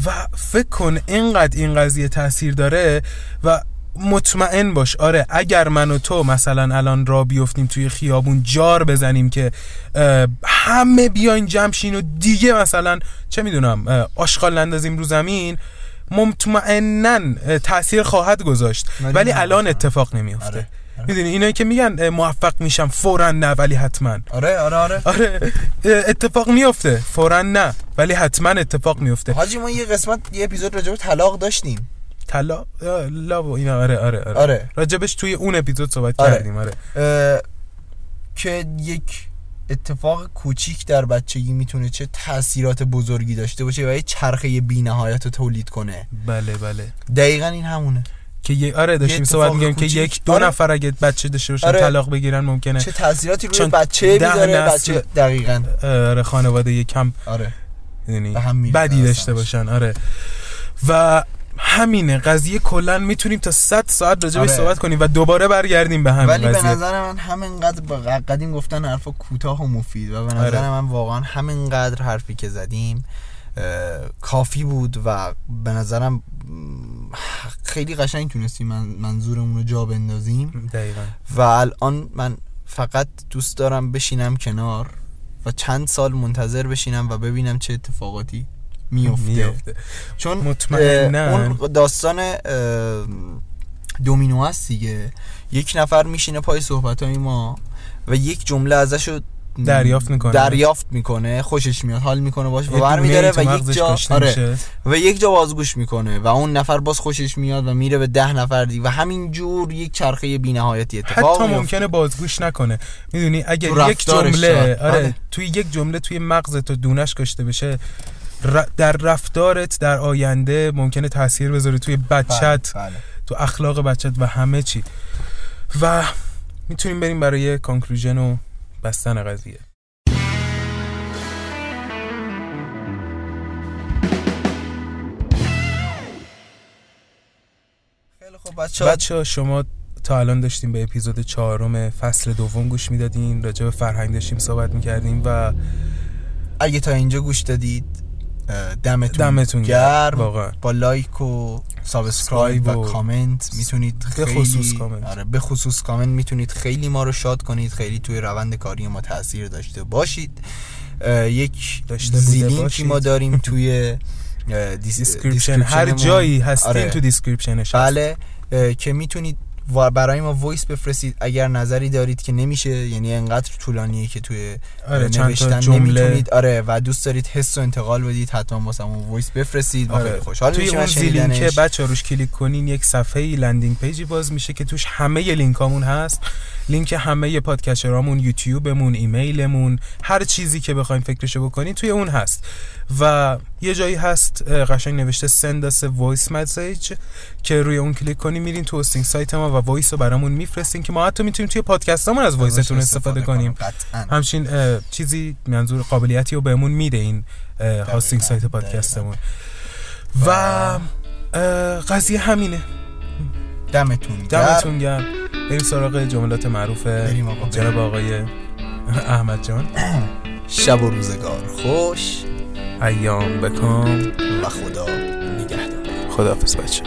و فکر کن اینقدر این قضیه تاثیر داره و مطمئن باش. آره اگر من و تو مثلا الان را بیفتیم توی خیابون جار بزنیم که همه بیاین جمشین و دیگه مثلا چه می‌دونم آشغال نندازیم رو زمین مطمئنا تاثیر خواهد گذاشت. ولی. الان اتفاق نمیفته آره. آره. می‌دونی اینایی که میگن موفق میشم فورا نه ولی حتما. آره آره آره. آره اتفاق میفته فورا نه ولی حتما اتفاق میفته حاجی ما یه قسمت یه اپیزود راجع به طلاق داشتیم. طلا آه، لا و اینا آره آره آره, آره. راجبش توی اون اپیزود صحبت آره. کردیم آره اه، که یک اتفاق کوچیک در بچگی می‌تونه چه تاثیرات بزرگی داشته باشه و یه چرخه بی نهایت رو تولید کنه بله بله دقیقا این همونه که یه آره داشتیم صحبت میگیم که. یک دو آره. نفر اگه بچه داشته باشن آره. طلاق بگیرن ممکنه چه تاثیراتی روی بچه می‌ذاره بچه دقیقا آره خانواده یه کم آره یعنی بدی داشته. باشن آره و همینه قضیه کلا می‌تونیم تا 100 ساعت راجع آره. صحبت کنیم و دوباره برگردیم به همین ولی به قضیه نظر من همینقدر با قدیم گفتن حرفا کوتاه و مفید و به نظر آره. من واقعا همینقدر حرفی که زدیم کافی بود و به نظرم خیلی قشنگ تونستیم من منظورمون رو جا بندازیم دقیقا و الان من فقط دوست دارم بشینم کنار و چند سال منتظر بشینم و ببینم چه اتفاقاتی میفته چون اون داستان دومینو هست دیگه یک نفر میشینه پای صحبت های ما و یک جمله ازشو دریافت می‌کنه. دریافت می‌کنه خوشش میاد حال می‌کنه باش و برمیداره و یک جا آره. و یک جا بازگوش می‌کنه و اون نفر باز خوشش میاد و میره به ده نفر دیگه و همین جور یک چرخه بینهایتی اتفاق حتی میفته. ممکنه بازگوش نکنه می‌دونی تو یک جمله. آره بله. توی یک جمله توی مغز تو دونش کشته بشه در رفتارت در آینده ممکنه تاثیر بذاره توی بچت بله، بله. تو اخلاق بچت و همه چی. و می‌تونیم بریم برای conclusion و بستن قضیه. خیلی خب بچه بچه شما تا الان داشتیم به اپیزود چهارم فصل دوم گوش می‌دادین راجع به فرهنگ داشتیم صحبت می‌کردیم و اگه تا اینجا گوش دادید دمتون, دمتون گرم، واقعا. با لایک و subscribe و و- کامنت می‌تونید به خیلی خصوص کامنت. آره به خصوص کامنت می‌تونید خیلی ما رو شاد کنید خیلی توی روند کاری ما تاثیر داشته باشید یک داشته زیلینکی. ما داریم توی. description هر. جایی هستین آره. تو description ش. بله که می‌تونید و برای ما voice بفرستید اگر نظری دارید که نمیشه یعنی انقدر طولانیه که توی آره، نوشتن. نمی‌تونید آره و دوست دارید حس و انتقال بدید حتما واسمون وایس بفرستید آره. خیلی خوشحال توی اون زیلینکه شنیدنش بچه روش کلیک کنین یک صفحه landing page ی باز میشه که توش همه لینکامون هست لینک همه پادکستامون یوتیوبمون ایمیلمون هر چیزی که بخواین فکرشو بکنین توی اون هست. و یه جایی هست قشنگ نوشته send us a voice message که روی اون کلیک کنین میرین تو hosting site ما و voice رو برامون میفرستین که ما حتی می‌تونیم توی پادکستامون از voice تون استفاده کنیم. همچین چیزی منظور قابلیتی رو بهمون میده این hosting site پادکستمون. و قضیه همینه. دمتون گرم. دمتون گرم. بریم سراغ جملات معروف آقا، جناب. آقای احمد جان. شب و روزگار خوش. ایام بکام و خدا نگهدار. خداحافظ بچه